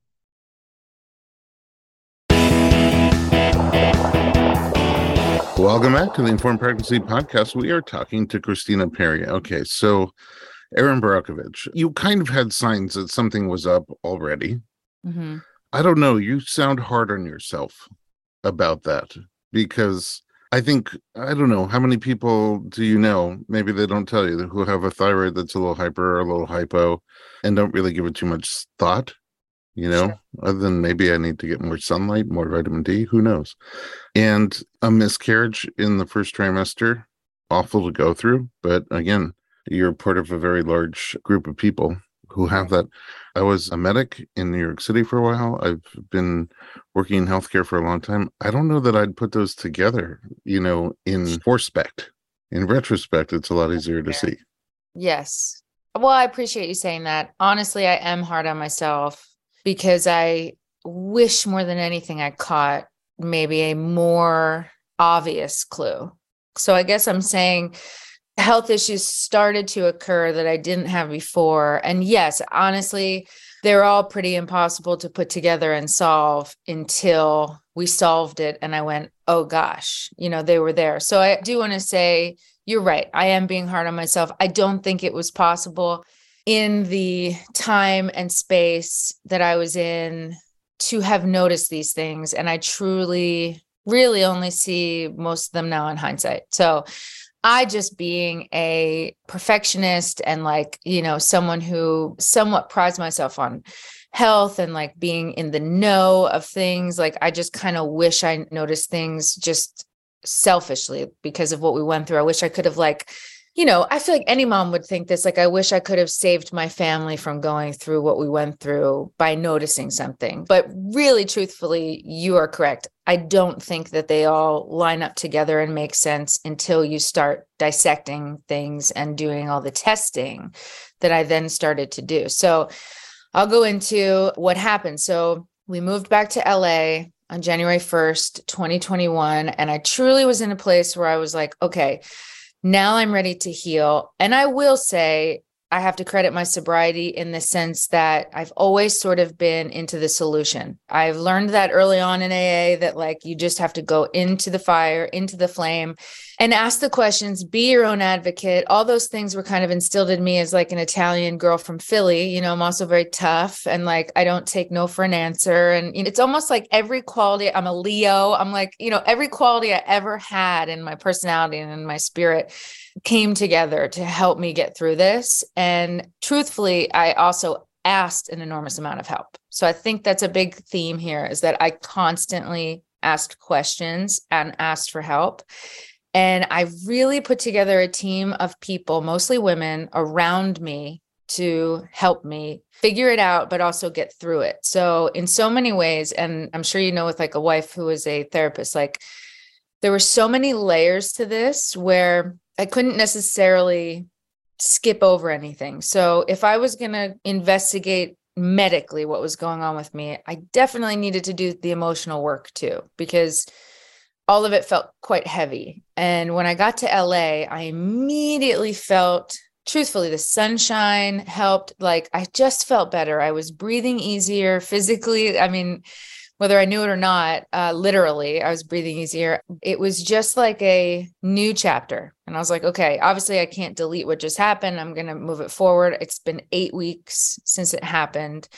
Welcome back to the Informed Pregnancy Podcast. We are talking to Christina Perri. Okay, so Erin Brockovich, you kind of had signs that something was up already. Mm-hmm. I don't know. You sound hard on yourself about that because I think, I don't know, how many people do you know? Maybe they don't tell you who have a thyroid that's a little hyper or a little hypo and don't really give it too much thought, you know, Sure. other than maybe I need to get more sunlight, more vitamin D, who knows? And a miscarriage in the first trimester, awful to go through. But again, you're part of a very large group of people who have that. I was a medic in New York City for a while. I've been working in healthcare for a long time. I don't know that I'd put those together, you know, in prospect In retrospect, it's a lot easier to see. Yes. Well, I appreciate you saying that. Honestly, I am hard on myself because I wish more than anything I caught maybe a more obvious clue. So I guess I'm saying health issues started to occur that I didn't have before. And yes, honestly, they're all pretty impossible to put together and solve until we solved it. And I went, oh gosh, you know, they were there. So I do want to say, you're right. I am being hard on myself. I don't think it was possible in the time and space that I was in to have noticed these things. And I truly, really only see most of them now in hindsight. So I just being a perfectionist and like, you know, someone who somewhat prides myself on health and like being in the know of things, like I just kind of wish I noticed things just selfishly because of what we went through. I wish I could have like you know, I feel like any mom would think this like, I wish I could have saved my family from going through what we went through by noticing something. But really, truthfully, you are correct. I don't think that they all line up together and make sense until you start dissecting things and doing all the testing that I then started to do. So I'll go into what happened. So we moved back to LA on January 1st, 2021. And I truly was in a place where I was like, okay, now I'm ready to heal. And I will say, I have to credit my sobriety in the sense that I've always sort of been into the solution. I've learned that early on in AA that like you just have to go into the fire, into the flame and ask the questions, be your own advocate. All those things were kind of instilled in me as like an Italian girl from Philly. You know, I'm also very tough and like I don't take no for an answer. And it's almost like every quality, I'm a Leo. I'm like, you know, every quality I ever had in my personality and in my spirit came together to help me get through this. And truthfully, I also asked an enormous amount of help. So I think that's a big theme here is that I constantly asked questions and asked for help. And I really put together a team of people, mostly women, around me to help me figure it out, but also get through it. So, in so many ways, and I'm sure you know, with like a wife who is a therapist, like there were so many layers to this where I couldn't necessarily skip over anything. So if I was going to investigate medically what was going on with me, I definitely needed to do the emotional work too, because all of it felt quite heavy. And when I got to LA, I immediately felt, truthfully, the sunshine helped. Like I just felt better. I was breathing easier physically. I mean, whether I knew it or not, uh, literally, I was breathing easier. It was just like a new chapter. And I was like, okay, obviously, I can't delete what just happened. I'm going to move it forward. It's been eight weeks since it happened,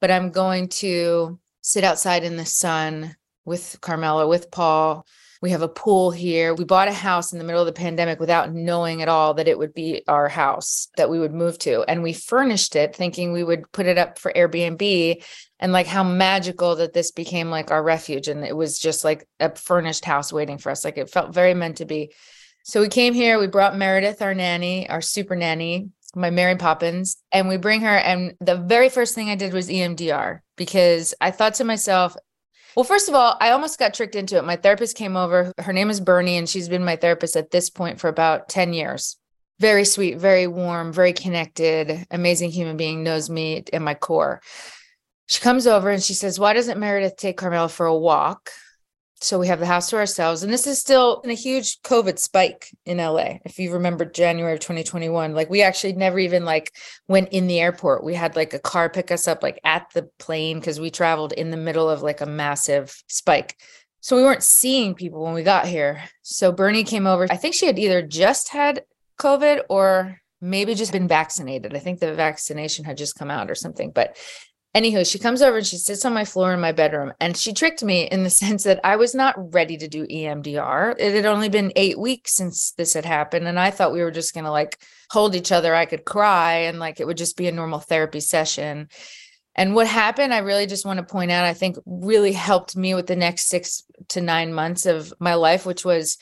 but I'm going to sit outside in the sun with Carmela, with Paul. We have a pool here. We bought a house in the middle of the pandemic without knowing at all that it would be our house that we would move to. And we furnished it thinking we would put it up for Airbnb and like how magical that this became like our refuge and it was just like a furnished house waiting for us like it felt very meant to be so we came here we brought meredith our nanny our super nanny my mary poppins and we bring her and the very first thing i did was emdr because i thought to myself Well, first of all, I almost got tricked into it. My therapist came over. Her name is Bernie, and she's been my therapist at this point for about 10 years. Very sweet, very warm, very connected, amazing human being, knows me and my core. She comes over and she says, Why doesn't Meredith take Carmela for a walk? So we have the house to ourselves. And this is still in a huge COVID spike in LA. If you remember January of 2021, like we actually never even like went in the airport. We had like a car pick us up like at the plane because we traveled in the middle of like a massive spike. So we weren't seeing people when we got here. So Bernie came over. I think she had either just had COVID or maybe just been vaccinated. I think the vaccination had just come out or something. But Anywho, she comes over and she sits on my floor in my bedroom and she tricked me in the sense that I was not ready to do EMDR. It had only been eight weeks since this had happened. And I thought we were just going to like hold each other. I could cry and like it would just be a normal therapy session. And what happened, I really just want to point out, I think really helped me with the next six to nine months of my life, which was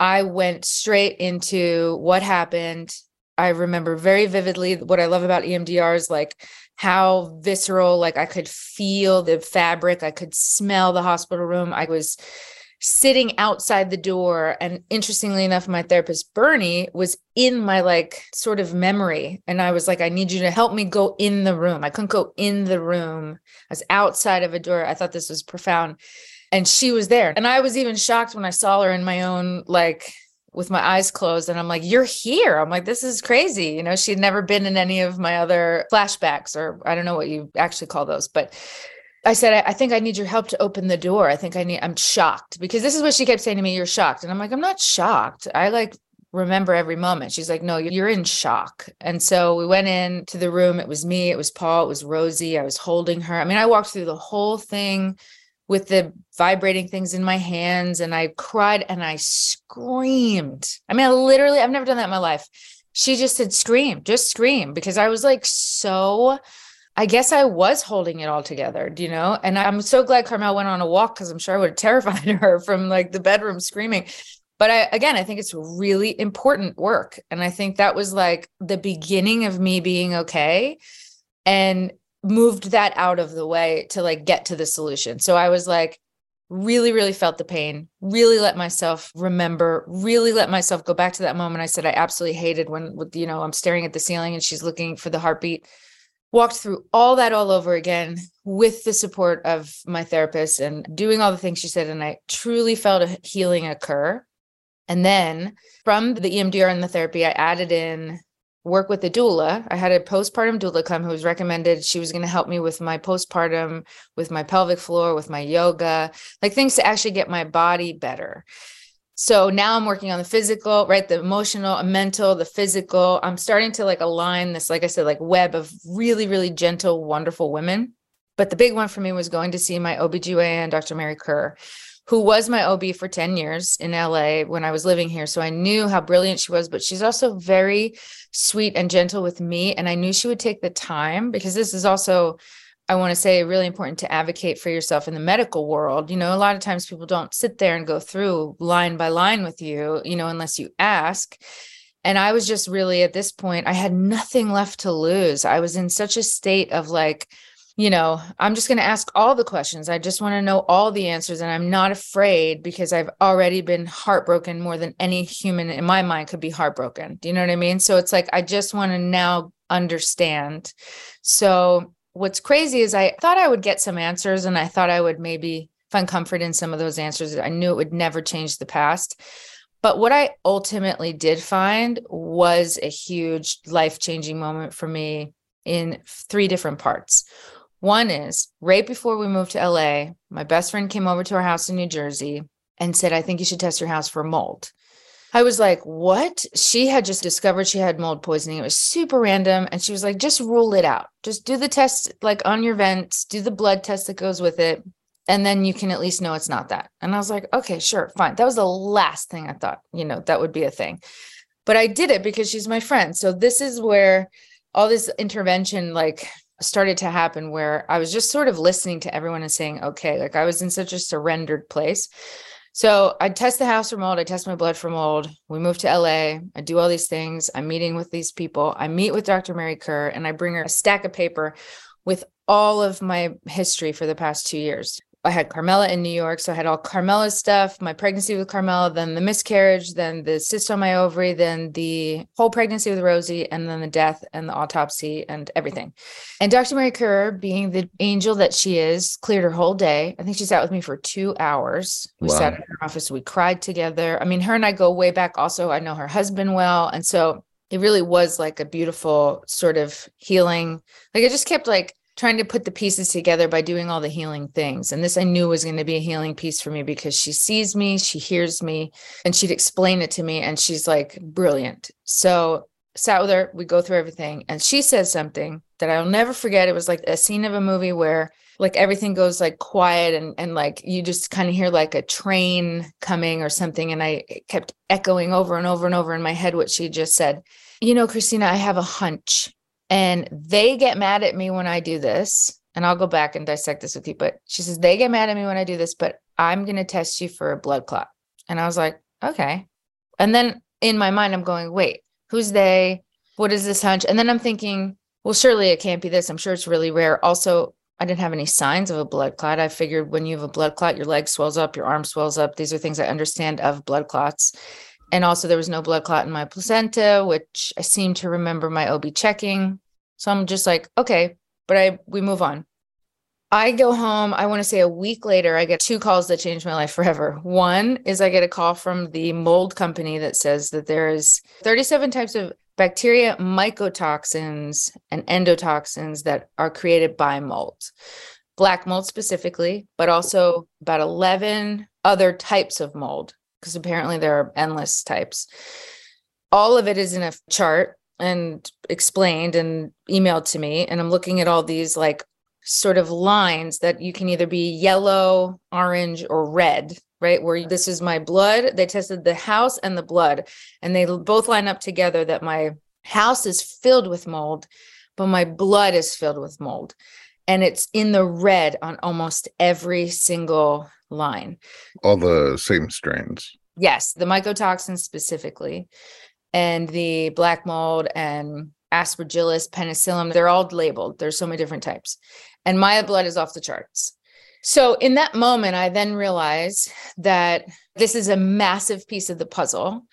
I went straight into what happened. I remember very vividly what I love about EMDR is like how visceral, like I could feel the fabric, I could smell the hospital room. I was sitting outside the door. And interestingly enough, my therapist, Bernie, was in my like sort of memory. And I was like, I need you to help me go in the room. I couldn't go in the room. I was outside of a door. I thought this was profound. And she was there. And I was even shocked when I saw her in my own like with my eyes closed and I'm like, You're here. I'm like, This is crazy. You know, she'd never been in any of my other flashbacks, or I don't know what you actually call those, but I said, I, I think I need your help to open the door. I think I need, I'm shocked because this is what she kept saying to me, You're shocked. And I'm like, I'm not shocked. I like remember every moment. She's like, No, you're in shock. And so we went into the room. It was me, it was Paul, it was Rosie. I was holding her. I mean, I walked through the whole thing with the vibrating things in my hands and I cried and I screamed. I mean, I literally, I've never done that in my life. She just said, scream, just scream, because I was like, so, I guess I was holding it all together, you know? And I'm so glad Carmel went on a walk because I'm sure I would have terrified her from like the bedroom screaming. But I, again, I think it's really important work. And I think that was like the beginning of me being okay. And moved that out of the way to like get to the solution. So I was like, really, really felt the pain, really let myself remember, really let myself go back to that moment. I said, I absolutely hated when, you know, I'm staring at the ceiling and she's looking for the heartbeat. Walked through all that all over again with the support of my therapist and doing all the things she said. And I truly felt a healing occur. And then from the EMDR and the therapy, I added in work with a doula. I had a postpartum doula come who was recommended. She was going to help me with my postpartum, with my pelvic floor, with my yoga, like things to actually get my body better. So now I'm working on the physical, right? The emotional, mental, the physical. I'm starting to like align this, like I said, like web of really, really gentle, wonderful women. But the big one for me was going to see my OBGYN, Dr. Mary Kerr, who was my OB for 10 years in LA when I was living here. So I knew how brilliant she was, but she's also very sweet and gentle with me. And I knew she would take the time because this is also, I want to say, really important to advocate for yourself in the medical world. You know, a lot of times people don't sit there and go through line by line with you, you know, unless you ask. And I was just really at this point, I had nothing left to lose. I was in such a state of like, you know, I'm just going to ask all the questions. I just want to know all the answers. And I'm not afraid because I've already been heartbroken more than any human in my mind could be heartbroken. Do you know what I mean? So it's like, I just want to now understand. So what's crazy is I thought I would get some answers and I thought I would maybe find comfort in some of those answers. I knew it would never change the past. But what I ultimately did find was a huge life changing moment for me in three different parts. One is right before we moved to LA, my best friend came over to our house in New Jersey and said, I think you should test your house for mold. I was like, what? She had just discovered she had mold poisoning. It was super random. And she was like, just rule it out. Just do the test like on your vents, do the blood test that goes with it. And then you can at least know it's not that. And I was like, okay, sure, fine. That was the last thing I thought, you know, that would be a thing. But I did it because she's my friend. So this is where all this intervention, like started to happen where I was just sort of listening to everyone and saying, okay, like I was in such a surrendered place. So I test the house for mold. I test my blood for mold. We move to LA. I do all these things. I'm meeting with these people. I meet with Dr. Mary Kerr and I bring her a stack of paper with all of my history for the past two years. I had Carmela in New York. So I had all Carmela's stuff, my pregnancy with Carmela, then the miscarriage, then the cyst on my ovary, then the whole pregnancy with Rosie, and then the death and the autopsy and everything. And Dr. Mary Kerr, being the angel that she is, cleared her whole day. I think she sat with me for two hours. We Wow. sat in her office, we cried together. I mean, her and I go way back. Also, I know her husband well. And so it really was like a beautiful sort of healing. Like I just kept like trying to put the pieces together by doing all the healing things. And this I knew was going to be a healing piece for me because she sees me, she hears me, and she'd explain it to me. And she's like brilliant. So sat with her, we go through everything. And she says something that I'll never forget. It was like a scene of a movie where like everything goes like quiet and and like you just kind of hear like a train coming or something. And I kept echoing over and over and over in my head what she just said. You know, Christina, I have a hunch and they get mad at me when I do this. And I'll go back and dissect this with you. But she says, they get mad at me when I do this, but I'm going to test you for a blood clot. And I was like, okay. And then in my mind, I'm going, wait, who's they? What is this hunch? And then I'm thinking, well, surely it can't be this. I'm sure it's really rare. Also, I didn't have any signs of a blood clot. I figured when you have a blood clot, your leg swells up, your arm swells up. These are things I understand of blood clots. And also, there was no blood clot in my placenta, which I seem to remember my OB checking. So I'm just like, okay, but I we move on. I go home. I want to say a week later, I get two calls that changed my life forever. One is I get a call from the mold company that says that there is 37 types of bacteria, mycotoxins, and endotoxins that are created by mold. Black mold specifically, but also about 11 other types of mold, because apparently there are endless types. All of it is in a chart and explained and emailed to me. And I'm looking at all these like sort of lines that you can either be yellow, orange, or red, right? Where this is my blood. They tested the house and the blood, and they both line up together that my house is filled with mold, but my blood is filled with mold. And it's in the red on almost every single line. All the same strains. Yes, the mycotoxins specifically, and the black mold and aspergillus, penicillium, they're all labeled. There's so many different types. And my blood is off the charts. So in that moment, I then realize that this is a massive piece of the puzzle,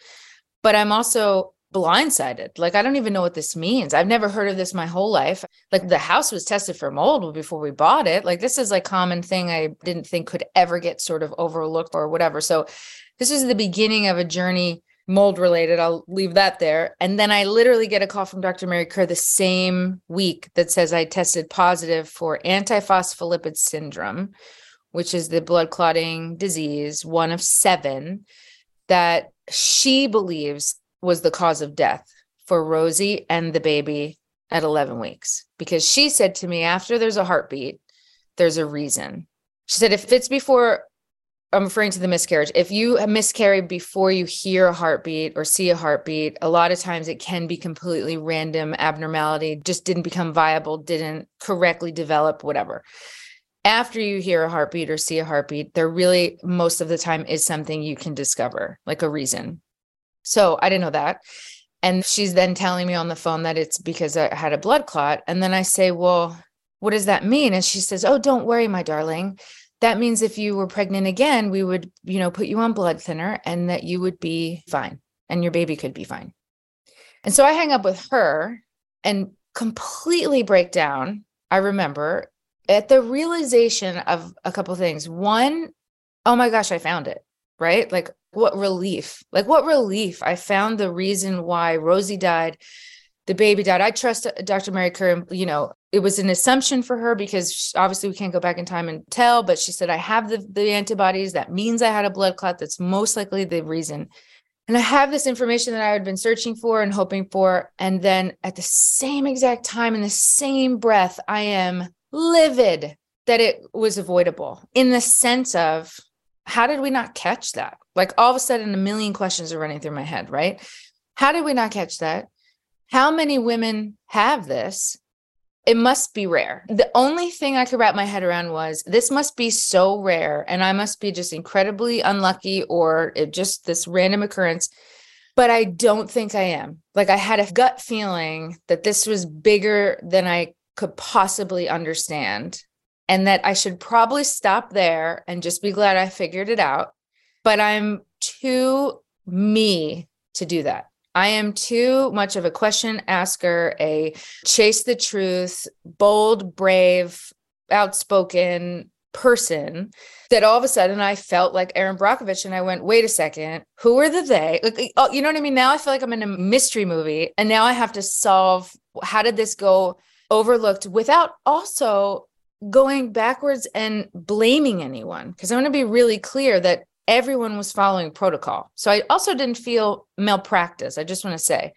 but I'm also blindsided. Like, I don't even know what this means. I've never heard of this my whole life. Like, the house was tested for mold before we bought it. Like, this is like common thing I didn't think could ever get sort of overlooked or whatever. So, this is the beginning of a journey mold related. I'll leave that there. And then I literally get a call from Dr. Mary Kerr the same week that says I tested positive for antiphospholipid syndrome, which is the blood clotting disease, one of seven that she believes was the cause of death for Rosie and the baby at 11 weeks. Because she said to me, after there's a heartbeat, there's a reason. She said, if it's before I'm referring to the miscarriage. If you miscarry before you hear a heartbeat or see a heartbeat, a lot of times it can be completely random abnormality, just didn't become viable, didn't correctly develop, whatever. After you hear a heartbeat or see a heartbeat, there really most of the time is something you can discover, like a reason. So I didn't know that. And she's then telling me on the phone that it's because I had a blood clot. And then I say, Well, what does that mean? And she says, Oh, don't worry, my darling that means if you were pregnant again, we would, you know, put you on blood thinner and that you would be fine and your baby could be fine. And so I hang up with her and completely break down. I remember at the realization of a couple things. One, oh my gosh, I found it, right? Like what relief. Like what relief. I found the reason why Rosie died the baby died. I trust uh, Dr. Mary Kerr. You know, it was an assumption for her because obviously we can't go back in time and tell. But she said, I have the, the antibodies. That means I had a blood clot. That's most likely the reason. And I have this information that I had been searching for and hoping for. And then at the same exact time, in the same breath, I am livid that it was avoidable in the sense of how did we not catch that? Like all of a sudden, a million questions are running through my head, right? How did we not catch that? How many women have this? It must be rare. The only thing I could wrap my head around was this must be so rare, and I must be just incredibly unlucky or just this random occurrence. But I don't think I am. Like, I had a gut feeling that this was bigger than I could possibly understand. and that I should probably stop there and just be glad I figured it out. But I'm too me to do that. I am too much of a question asker, a chase the truth, bold, brave, outspoken person that all of a sudden I felt like Erin Brockovich and I went, wait a second, who are the they? Like, oh, you know what I mean? Now I feel like I'm in a mystery movie and now I have to solve how did this go overlooked without also going backwards and blaming anyone. Because I want to be really clear that everyone was following protocol. So I also didn't feel malpractice. I just want to say,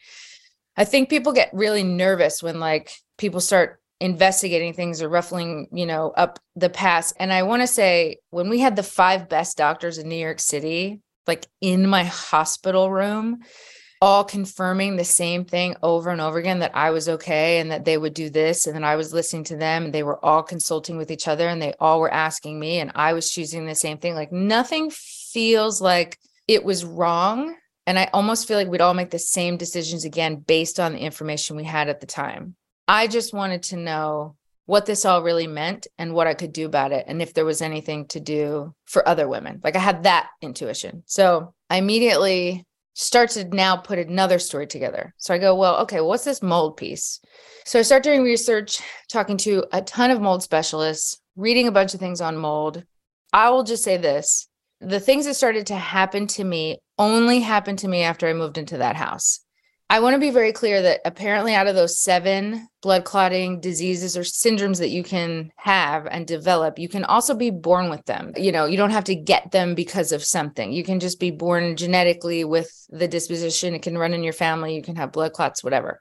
I think people get really nervous when like people start investigating things or ruffling, you know, up the past. And I want to say when we had the five best doctors in New York City, like in my hospital room, all confirming the same thing over and over again that I was okay and that they would do this. And then I was listening to them and they were all consulting with each other and they all were asking me and I was choosing the same thing. Like nothing feels like it was wrong. And I almost feel like we'd all make the same decisions again based on the information we had at the time. I just wanted to know what this all really meant and what I could do about it. And if there was anything to do for other women. Like I had that intuition. So I immediately start to now put another story together. So I go, well, okay, what's this mold piece? So I start doing research, talking to a ton of mold specialists, reading a bunch of things on mold. I will just say this the things that started to happen to me only happened to me after I moved into that house. I want to be very clear that apparently, out of those seven blood clotting diseases or syndromes that you can have and develop, you can also be born with them. You know, you don't have to get them because of something. You can just be born genetically with the disposition. It can run in your family. You can have blood clots, whatever.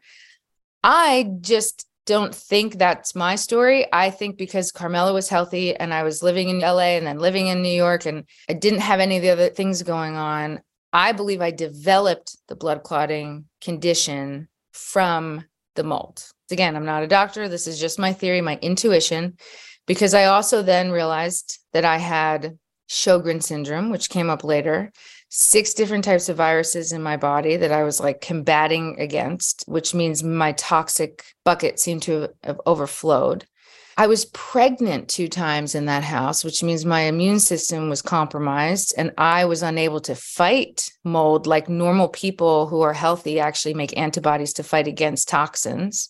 I just don't think that's my story. I think because Carmela was healthy and I was living in LA and then living in New York and I didn't have any of the other things going on, I believe I developed the blood clotting condition from the mold. Again, I'm not a doctor. This is just my theory, my intuition, because I also then realized that I had Sjogren syndrome, which came up later, six different types of viruses in my body that I was like combating against, which means my toxic bucket seemed to have overflowed. I was pregnant two times in that house, which means my immune system was compromised and I was unable to fight mold like normal people who are healthy actually make antibodies to fight against toxins.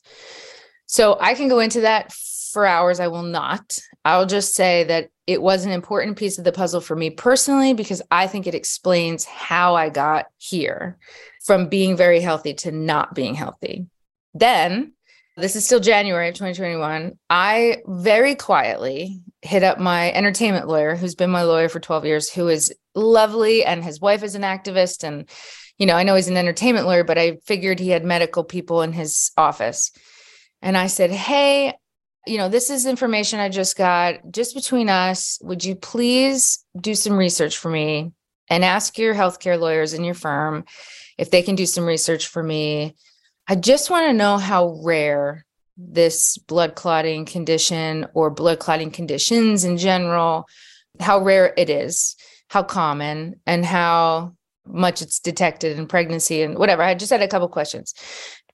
So I can go into that for hours. I will not. I'll just say that it was an important piece of the puzzle for me personally because I think it explains how I got here from being very healthy to not being healthy. Then this is still January of 2021. I very quietly hit up my entertainment lawyer, who's been my lawyer for 12 years, who is lovely, and his wife is an activist. And, you know, I know he's an entertainment lawyer, but I figured he had medical people in his office. And I said, Hey, you know, this is information I just got just between us. Would you please do some research for me and ask your healthcare lawyers in your firm if they can do some research for me? I just want to know how rare this blood clotting condition or blood clotting conditions in general, how rare it is, how common, and how much it's detected in pregnancy and whatever. I just had a couple questions.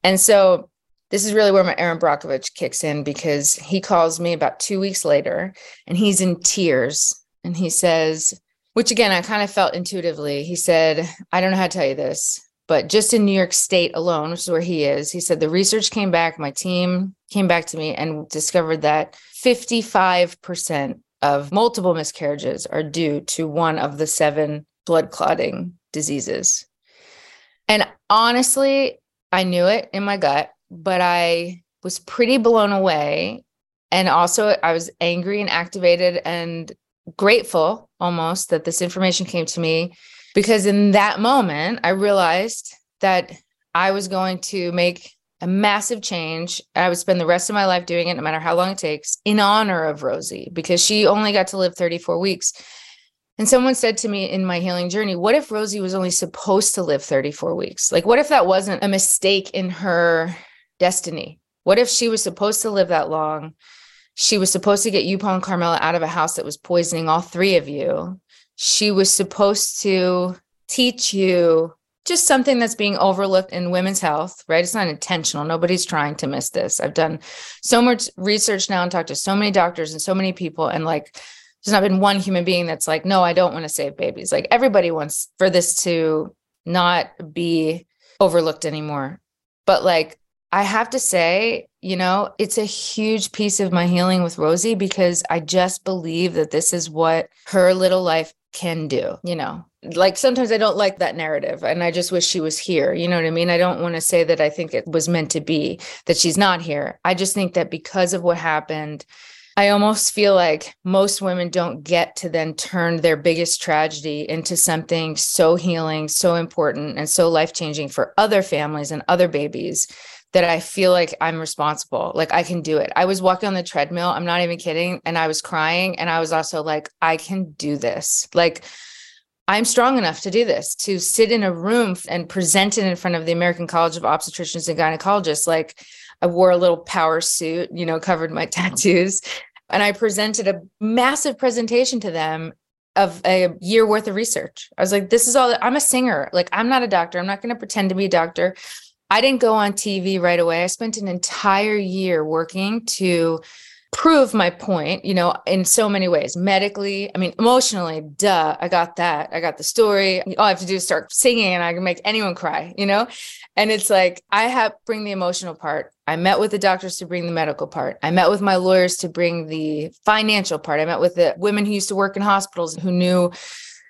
And so this is really where my Erin Brockovich kicks in because he calls me about two weeks later and he's in tears and he says, which again, I kind of felt intuitively. He said, I don't know how to tell you this, but just in New York State alone, which is where he is, he said the research came back, my team came back to me and discovered that 55% of multiple miscarriages are due to one of the seven blood clotting diseases. And honestly, I knew it in my gut, but I was pretty blown away. And also, I was angry and activated and grateful almost that this information came to me because in that moment, I realized that I was going to make a massive change. I would spend the rest of my life doing it, no matter how long it takes, in honor of Rosie, because she only got to live 34 weeks. And someone said to me in my healing journey, What if Rosie was only supposed to live 34 weeks? Like, what if that wasn't a mistake in her destiny? What if she was supposed to live that long? She was supposed to get and Carmela out of a house that was poisoning all three of you she was supposed to teach you just something that's being overlooked in women's health, right? It's not intentional. Nobody's trying to miss this. I've done so much research now and talked to so many doctors and so many people. And like, there's not been one human being that's like, no, I don't want to save babies. Like, everybody wants for this to not be overlooked anymore. But like, I have to say, you know, it's a huge piece of my healing with Rosie because I just believe that this is what her little life can do, you know. Like sometimes I don't like that narrative and I just wish she was here. You know what I mean? I don't want to say that I think it was meant to be that she's not here. I just think that because of what happened, I almost feel like most women don't get to then turn their biggest tragedy into something so healing, so important, and so life changing for other families and other babies that I feel like I'm responsible. Like I can do it. I was walking on the treadmill. I'm not even kidding. And I was crying. And I was also like, I can do this. Like, I'm strong enough to do this, to sit in a room and present it in front of the American College of Obstetricians and Gynecologists. Like, I wore a little power suit, you know, covered my tattoos. And I presented a massive presentation to them of a year worth of research. I was like, this is all I'm a singer. Like, I'm not a doctor. I'm not going to pretend to be a doctor. I didn't go on TV right away. I spent an entire year working to prove my point, you know, in so many ways. Medically, I mean, emotionally, duh, I got that. I got the story. All I have to do is start singing and I can make anyone cry, you know? And it's like I have bring the emotional part. I met with the doctors to bring the medical part. I met with my lawyers to bring the financial part. I met with the women who used to work in hospitals who knew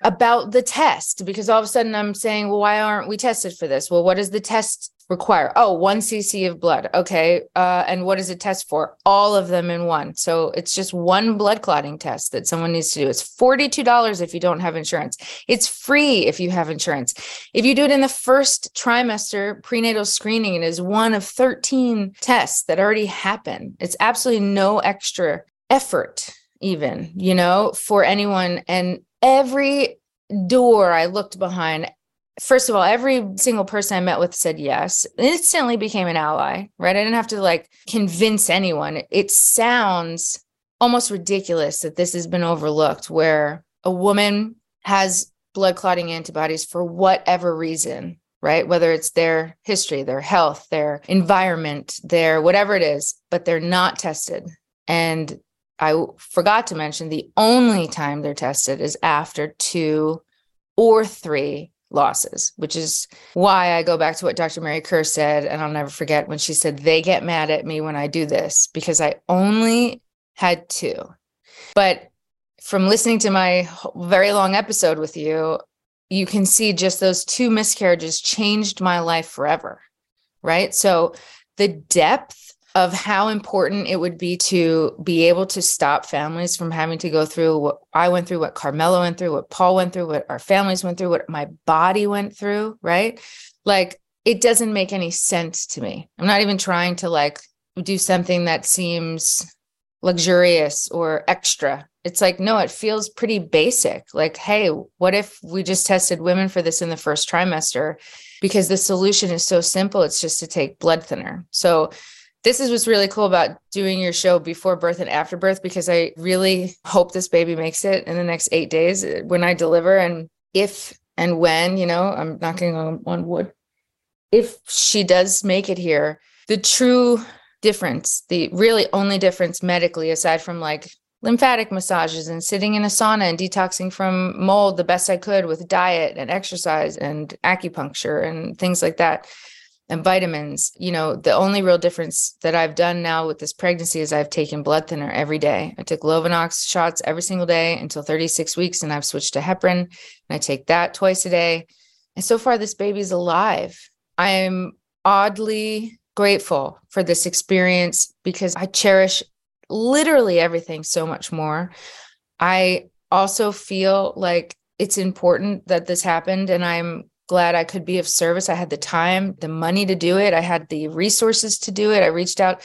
about the test because all of a sudden I'm saying, well, why aren't we tested for this? Well, what does the test require? Oh, one cc of blood. Okay. Uh, and what does it test for? All of them in one. So it's just one blood clotting test that someone needs to do. It's $42 if you don't have insurance. It's free if you have insurance. If you do it in the first trimester prenatal screening, it is one of 13 tests that already happen. It's absolutely no extra effort, even, you know, for anyone. And every door I looked behind, first of all, every single person I met with said yes. Instantly became an ally, right? I didn't have to like convince anyone. It sounds almost ridiculous that this has been overlooked where a woman has blood clotting antibodies for whatever reason, right? Whether it's their history, their health, their environment, their whatever it is, but they're not tested. And I forgot to mention the only time they're tested is after two or three losses, which is why I go back to what Dr. Mary Kerr said. And I'll never forget when she said, They get mad at me when I do this because I only had two. But from listening to my very long episode with you, you can see just those two miscarriages changed my life forever. Right. So the depth of how important it would be to be able to stop families from having to go through what I went through, what Carmela went through, what Paul went through, what our families went through, what my body went through, right? Like it doesn't make any sense to me. I'm not even trying to like do something that seems luxurious or extra. It's like, no, it feels pretty basic. Like, hey, what if we just tested women for this in the first trimester? Because the solution is so simple. It's just to take blood thinner. So this is what's really cool about doing your show before birth and after birth because I really hope this baby makes it in the next eight days uh, when I deliver. And if and when, you know, I'm knocking on, on wood, if she does make it here, the true difference, the really only difference medically, aside from like lymphatic massages and sitting in a sauna and detoxing from mold the best I could with diet and exercise and acupuncture and things like that and vitamins. You know, the only real difference that I've done now with this pregnancy is I've taken blood thinner every day. I took Lovenox shots every single day until 36 weeks, and I've switched to heparin, and I take that twice a day. And so far, this baby's alive. I am oddly grateful for this experience because I cherish literally everything so much more. I also feel like it's important that this happened, and I'm glad I could be of service. I had the time, the money to do it. I had the resources to do it. I reached out.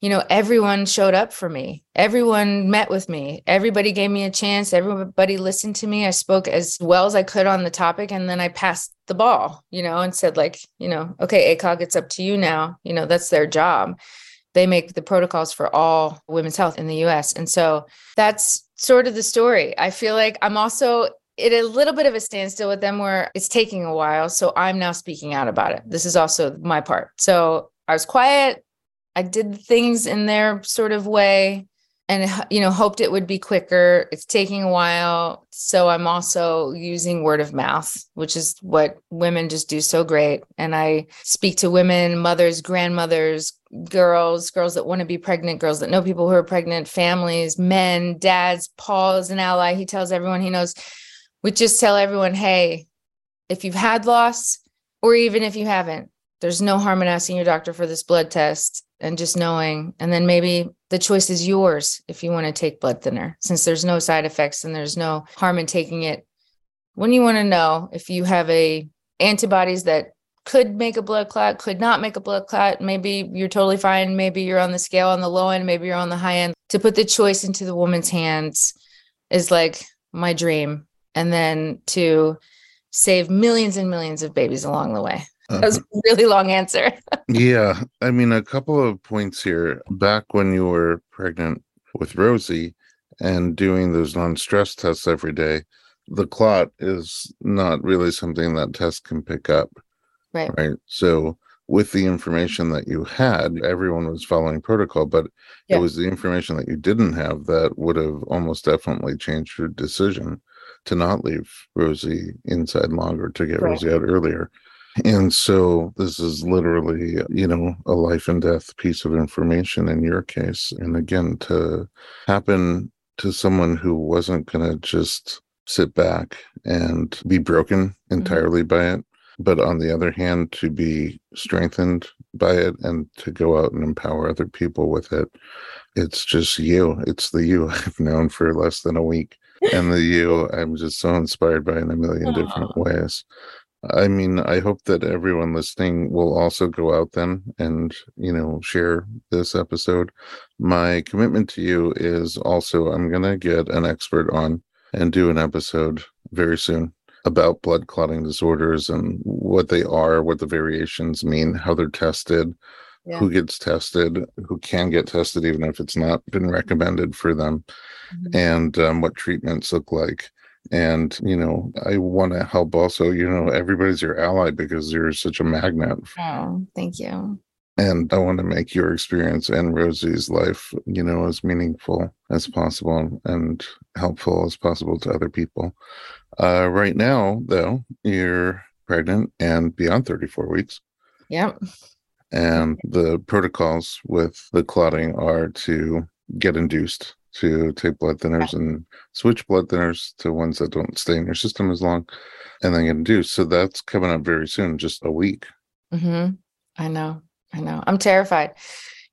You know, everyone showed up for me. Everyone met with me. Everybody gave me a chance. Everybody listened to me. I spoke as well as I could on the topic. And then I passed the ball, you know, and said, like, you know, okay, ACOG, it's up to you now. You know, that's their job. They make the protocols for all women's health in the US. And so that's sort of the story. I feel like I'm also at a little bit of a standstill with them where it's taking a while. So I'm now speaking out about it. This is also my part. So I was quiet. I did things in their sort of way and you know hoped it would be quicker it's taking a while so i'm also using word of mouth which is what women just do so great and i speak to women mothers grandmothers girls girls that want to be pregnant girls that know people who are pregnant families men dads paul is an ally he tells everyone he knows we just tell everyone hey if you've had loss or even if you haven't there's no harm in asking your doctor for this blood test and just knowing. And then maybe the choice is yours if you want to take blood thinner since there's no side effects and there's no harm in taking it. When you want to know if you have a antibodies that could make a blood clot could not make a blood clot maybe you're totally fine. Maybe you're on the scale on the low end maybe you're on the high end. To put the choice into the woman's hands is like my dream and then to save millions and millions of babies along the way that was uh-huh. a really long answer. yeah. I mean, a couple of points here. Back when you were pregnant with Rosie and doing those non stress tests every day, the clot is not really something that tests can pick up. Right. Right. So, with the information that you had, everyone was following protocol, but yeah. it was the information that you didn't have that would have almost definitely changed your decision to not leave Rosie inside longer to get right. Rosie out earlier. And so this is literally, you know, a life and death piece of information in your case. And again, to happen to someone who wasn't going to just sit back and be broken mm-hmm. entirely mm-hmm. by it, but on the other hand, to be strengthened by it and to go out and empower other people with it. It's just you. It's the you I've known for less than a week. And the you I'm just so inspired by in a million different ways. I mean, I hope that everyone listening will also go out then and, you know, share this episode. My commitment to you is also I'm going to get an expert on and do an episode very soon about blood clotting disorders and what they are, what the variations mean, how they're tested, yeah. who gets tested, who can get tested, even if it's not been recommended for them, mm-hmm. and um, what treatments look like. And you know i want to help also you know everybody's your ally because you're such a magnet. Oh thank you. And i want to make your experience and rosie's life you know as meaningful as possible and helpful as possible to other people. Uh, right now though you're pregnant and beyond 34 weeks. Yep and the protocols with the clotting are to get induced to take blood thinners and switch blood thinners to ones that don't stay in your system as long and then get induced. So that's coming up very soon, just a week. Mm-hmm. I know. I know. I'm terrified.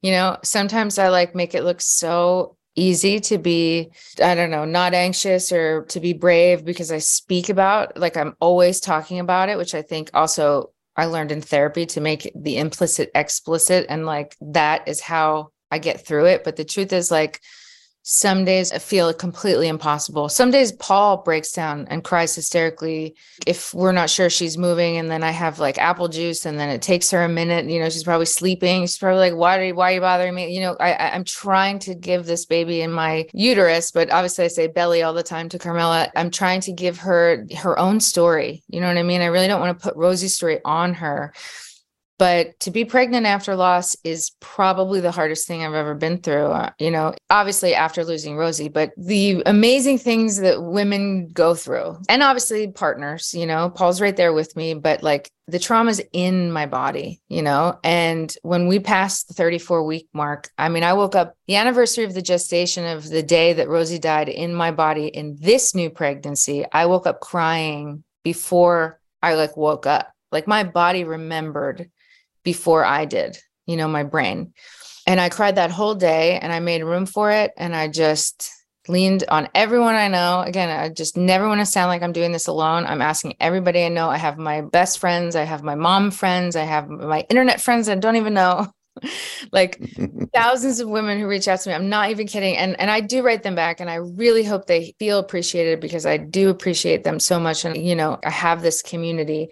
You know, sometimes I like make it look so easy to be, I don't know, not anxious or to be brave because I speak about, like, I'm always talking about it, which I think also I learned in therapy to make the implicit explicit. And like, that is how I get through it. But the truth is, like, some days I feel completely impossible. Some days Paul breaks down and cries hysterically if we're not sure she's moving. And then I have like apple juice and then it takes her a minute. You know, she's probably sleeping. She's probably like, why are you, why are you bothering me? You know, I, I'm trying to give this baby in my uterus, but obviously I say belly all the time to Carmela. I'm trying to give her her own story. You know what I mean? I really don't want to put Rosie's story on her. But to be pregnant after loss is probably the hardest thing I've ever been through. Uh, you know, obviously after losing Rosie, but the amazing things that women go through, and obviously partners, you know, Paul's right there with me, but like the trauma's in my body, you know. And when we passed the 34 week mark, I mean, I woke up the anniversary of the gestation of the day that Rosie died in my body in this new pregnancy. I woke up crying before I like woke up. Like my body remembered before I did, you know, my brain. And I cried that whole day and I made room for it. And I just leaned on everyone I know. Again, I just never want to sound like I'm doing this alone. I'm asking everybody I know. I have my best friends, I have my mom friends, I have my internet friends that don't even know. like thousands of women who reach out to me. I'm not even kidding. And and I do write them back and I really hope they feel appreciated because I do appreciate them so much. And you know, I have this community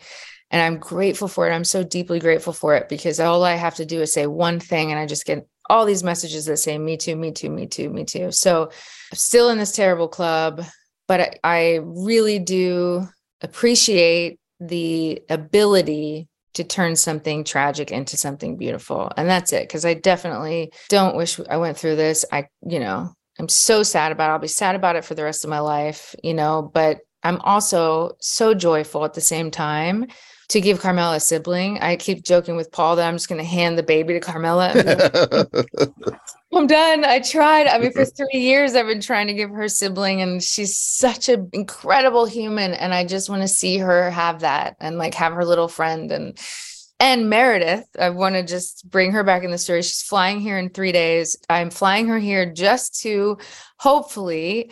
and I'm grateful for it. I'm so deeply grateful for it because all I have to do is say one thing and I just get all these messages that say me too, me too, me too, me too. So I'm still in this terrible club. but I, really do appreciate the ability to turn something tragic into something beautiful. And that's it. Cause I definitely don't wish I went through this. I, you know, I'm so sad about it. I'll be sad about it for the rest of my life, you know, but I'm also so joyful at the same time to give Carmela a sibling. I keep joking with Paul that I'm just going to hand the baby to Carmela. I'm done. I tried. I mean, for three years, I've been trying to give her sibling, and she's such an incredible human. And I just want to see her have that and like have her little friend. And and Meredith, I want to just bring her back in the story. She's flying here in three days. I'm flying her here just to hopefully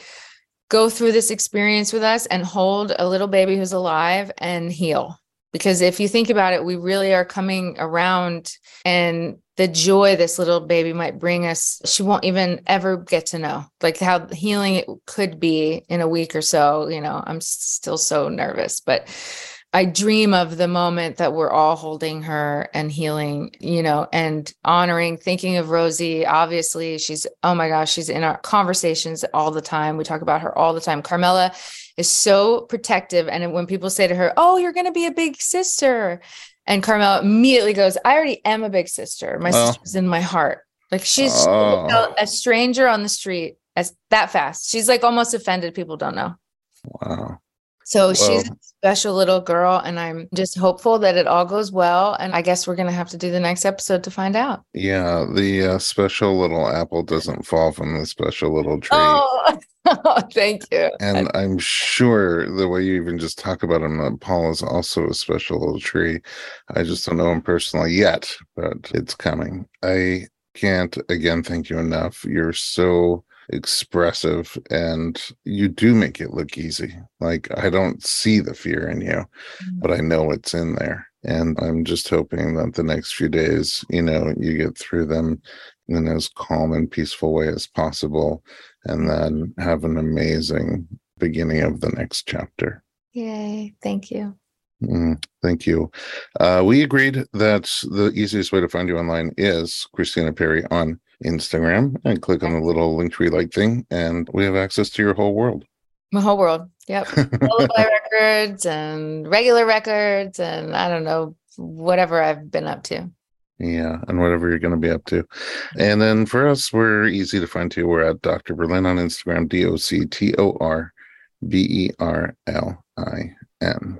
go through this experience with us and hold a little baby who's alive and heal. Because if you think about it, we really are coming around and the joy this little baby might bring us, she won't even ever get to know like how healing it could be in a week or so. You know, I'm still so nervous, but I dream of the moment that we're all holding her and healing, you know, and honoring, thinking of Rosie. Obviously, she's, oh my gosh, she's in our conversations all the time. We talk about her all the time. Carmela is so protective. And when people say to her, oh, you're going to be a big sister, and Carmel immediately goes, I already am a big sister. My oh. sister's in my heart. Like she's oh. a stranger on the street as that fast. She's like almost offended. People don't know. Wow. So well, she's a special little girl, and I'm just hopeful that it all goes well. And I guess we're going to have to do the next episode to find out. Yeah, the uh, special little apple doesn't fall from the special little tree. Oh, thank you. And I'm sure the way you even just talk about him, that uh, Paul is also a special little tree. I just don't know him personally yet, but it's coming. I can't again thank you enough. You're so expressive and you do make it look easy. Like I don't see the fear in you, mm. but I know it's in there. And I'm just hoping that the next few days, you know, you get through them in as calm and peaceful way as possible and then have an amazing beginning of the next chapter. Yay. Thank you. Mm, thank you. Uh, we agreed that the easiest way to find you online is Christina Perri on Instagram and click on the little link tree like thing, and we have access to your whole world. My whole world. Yep. Lullaby records and regular records, and I don't know, whatever I've been up to. Yeah, and whatever you're going to be up to. And then for us, we're easy to find too. We're at Dr. Berlin on Instagram, D O C T O R B E R L I N.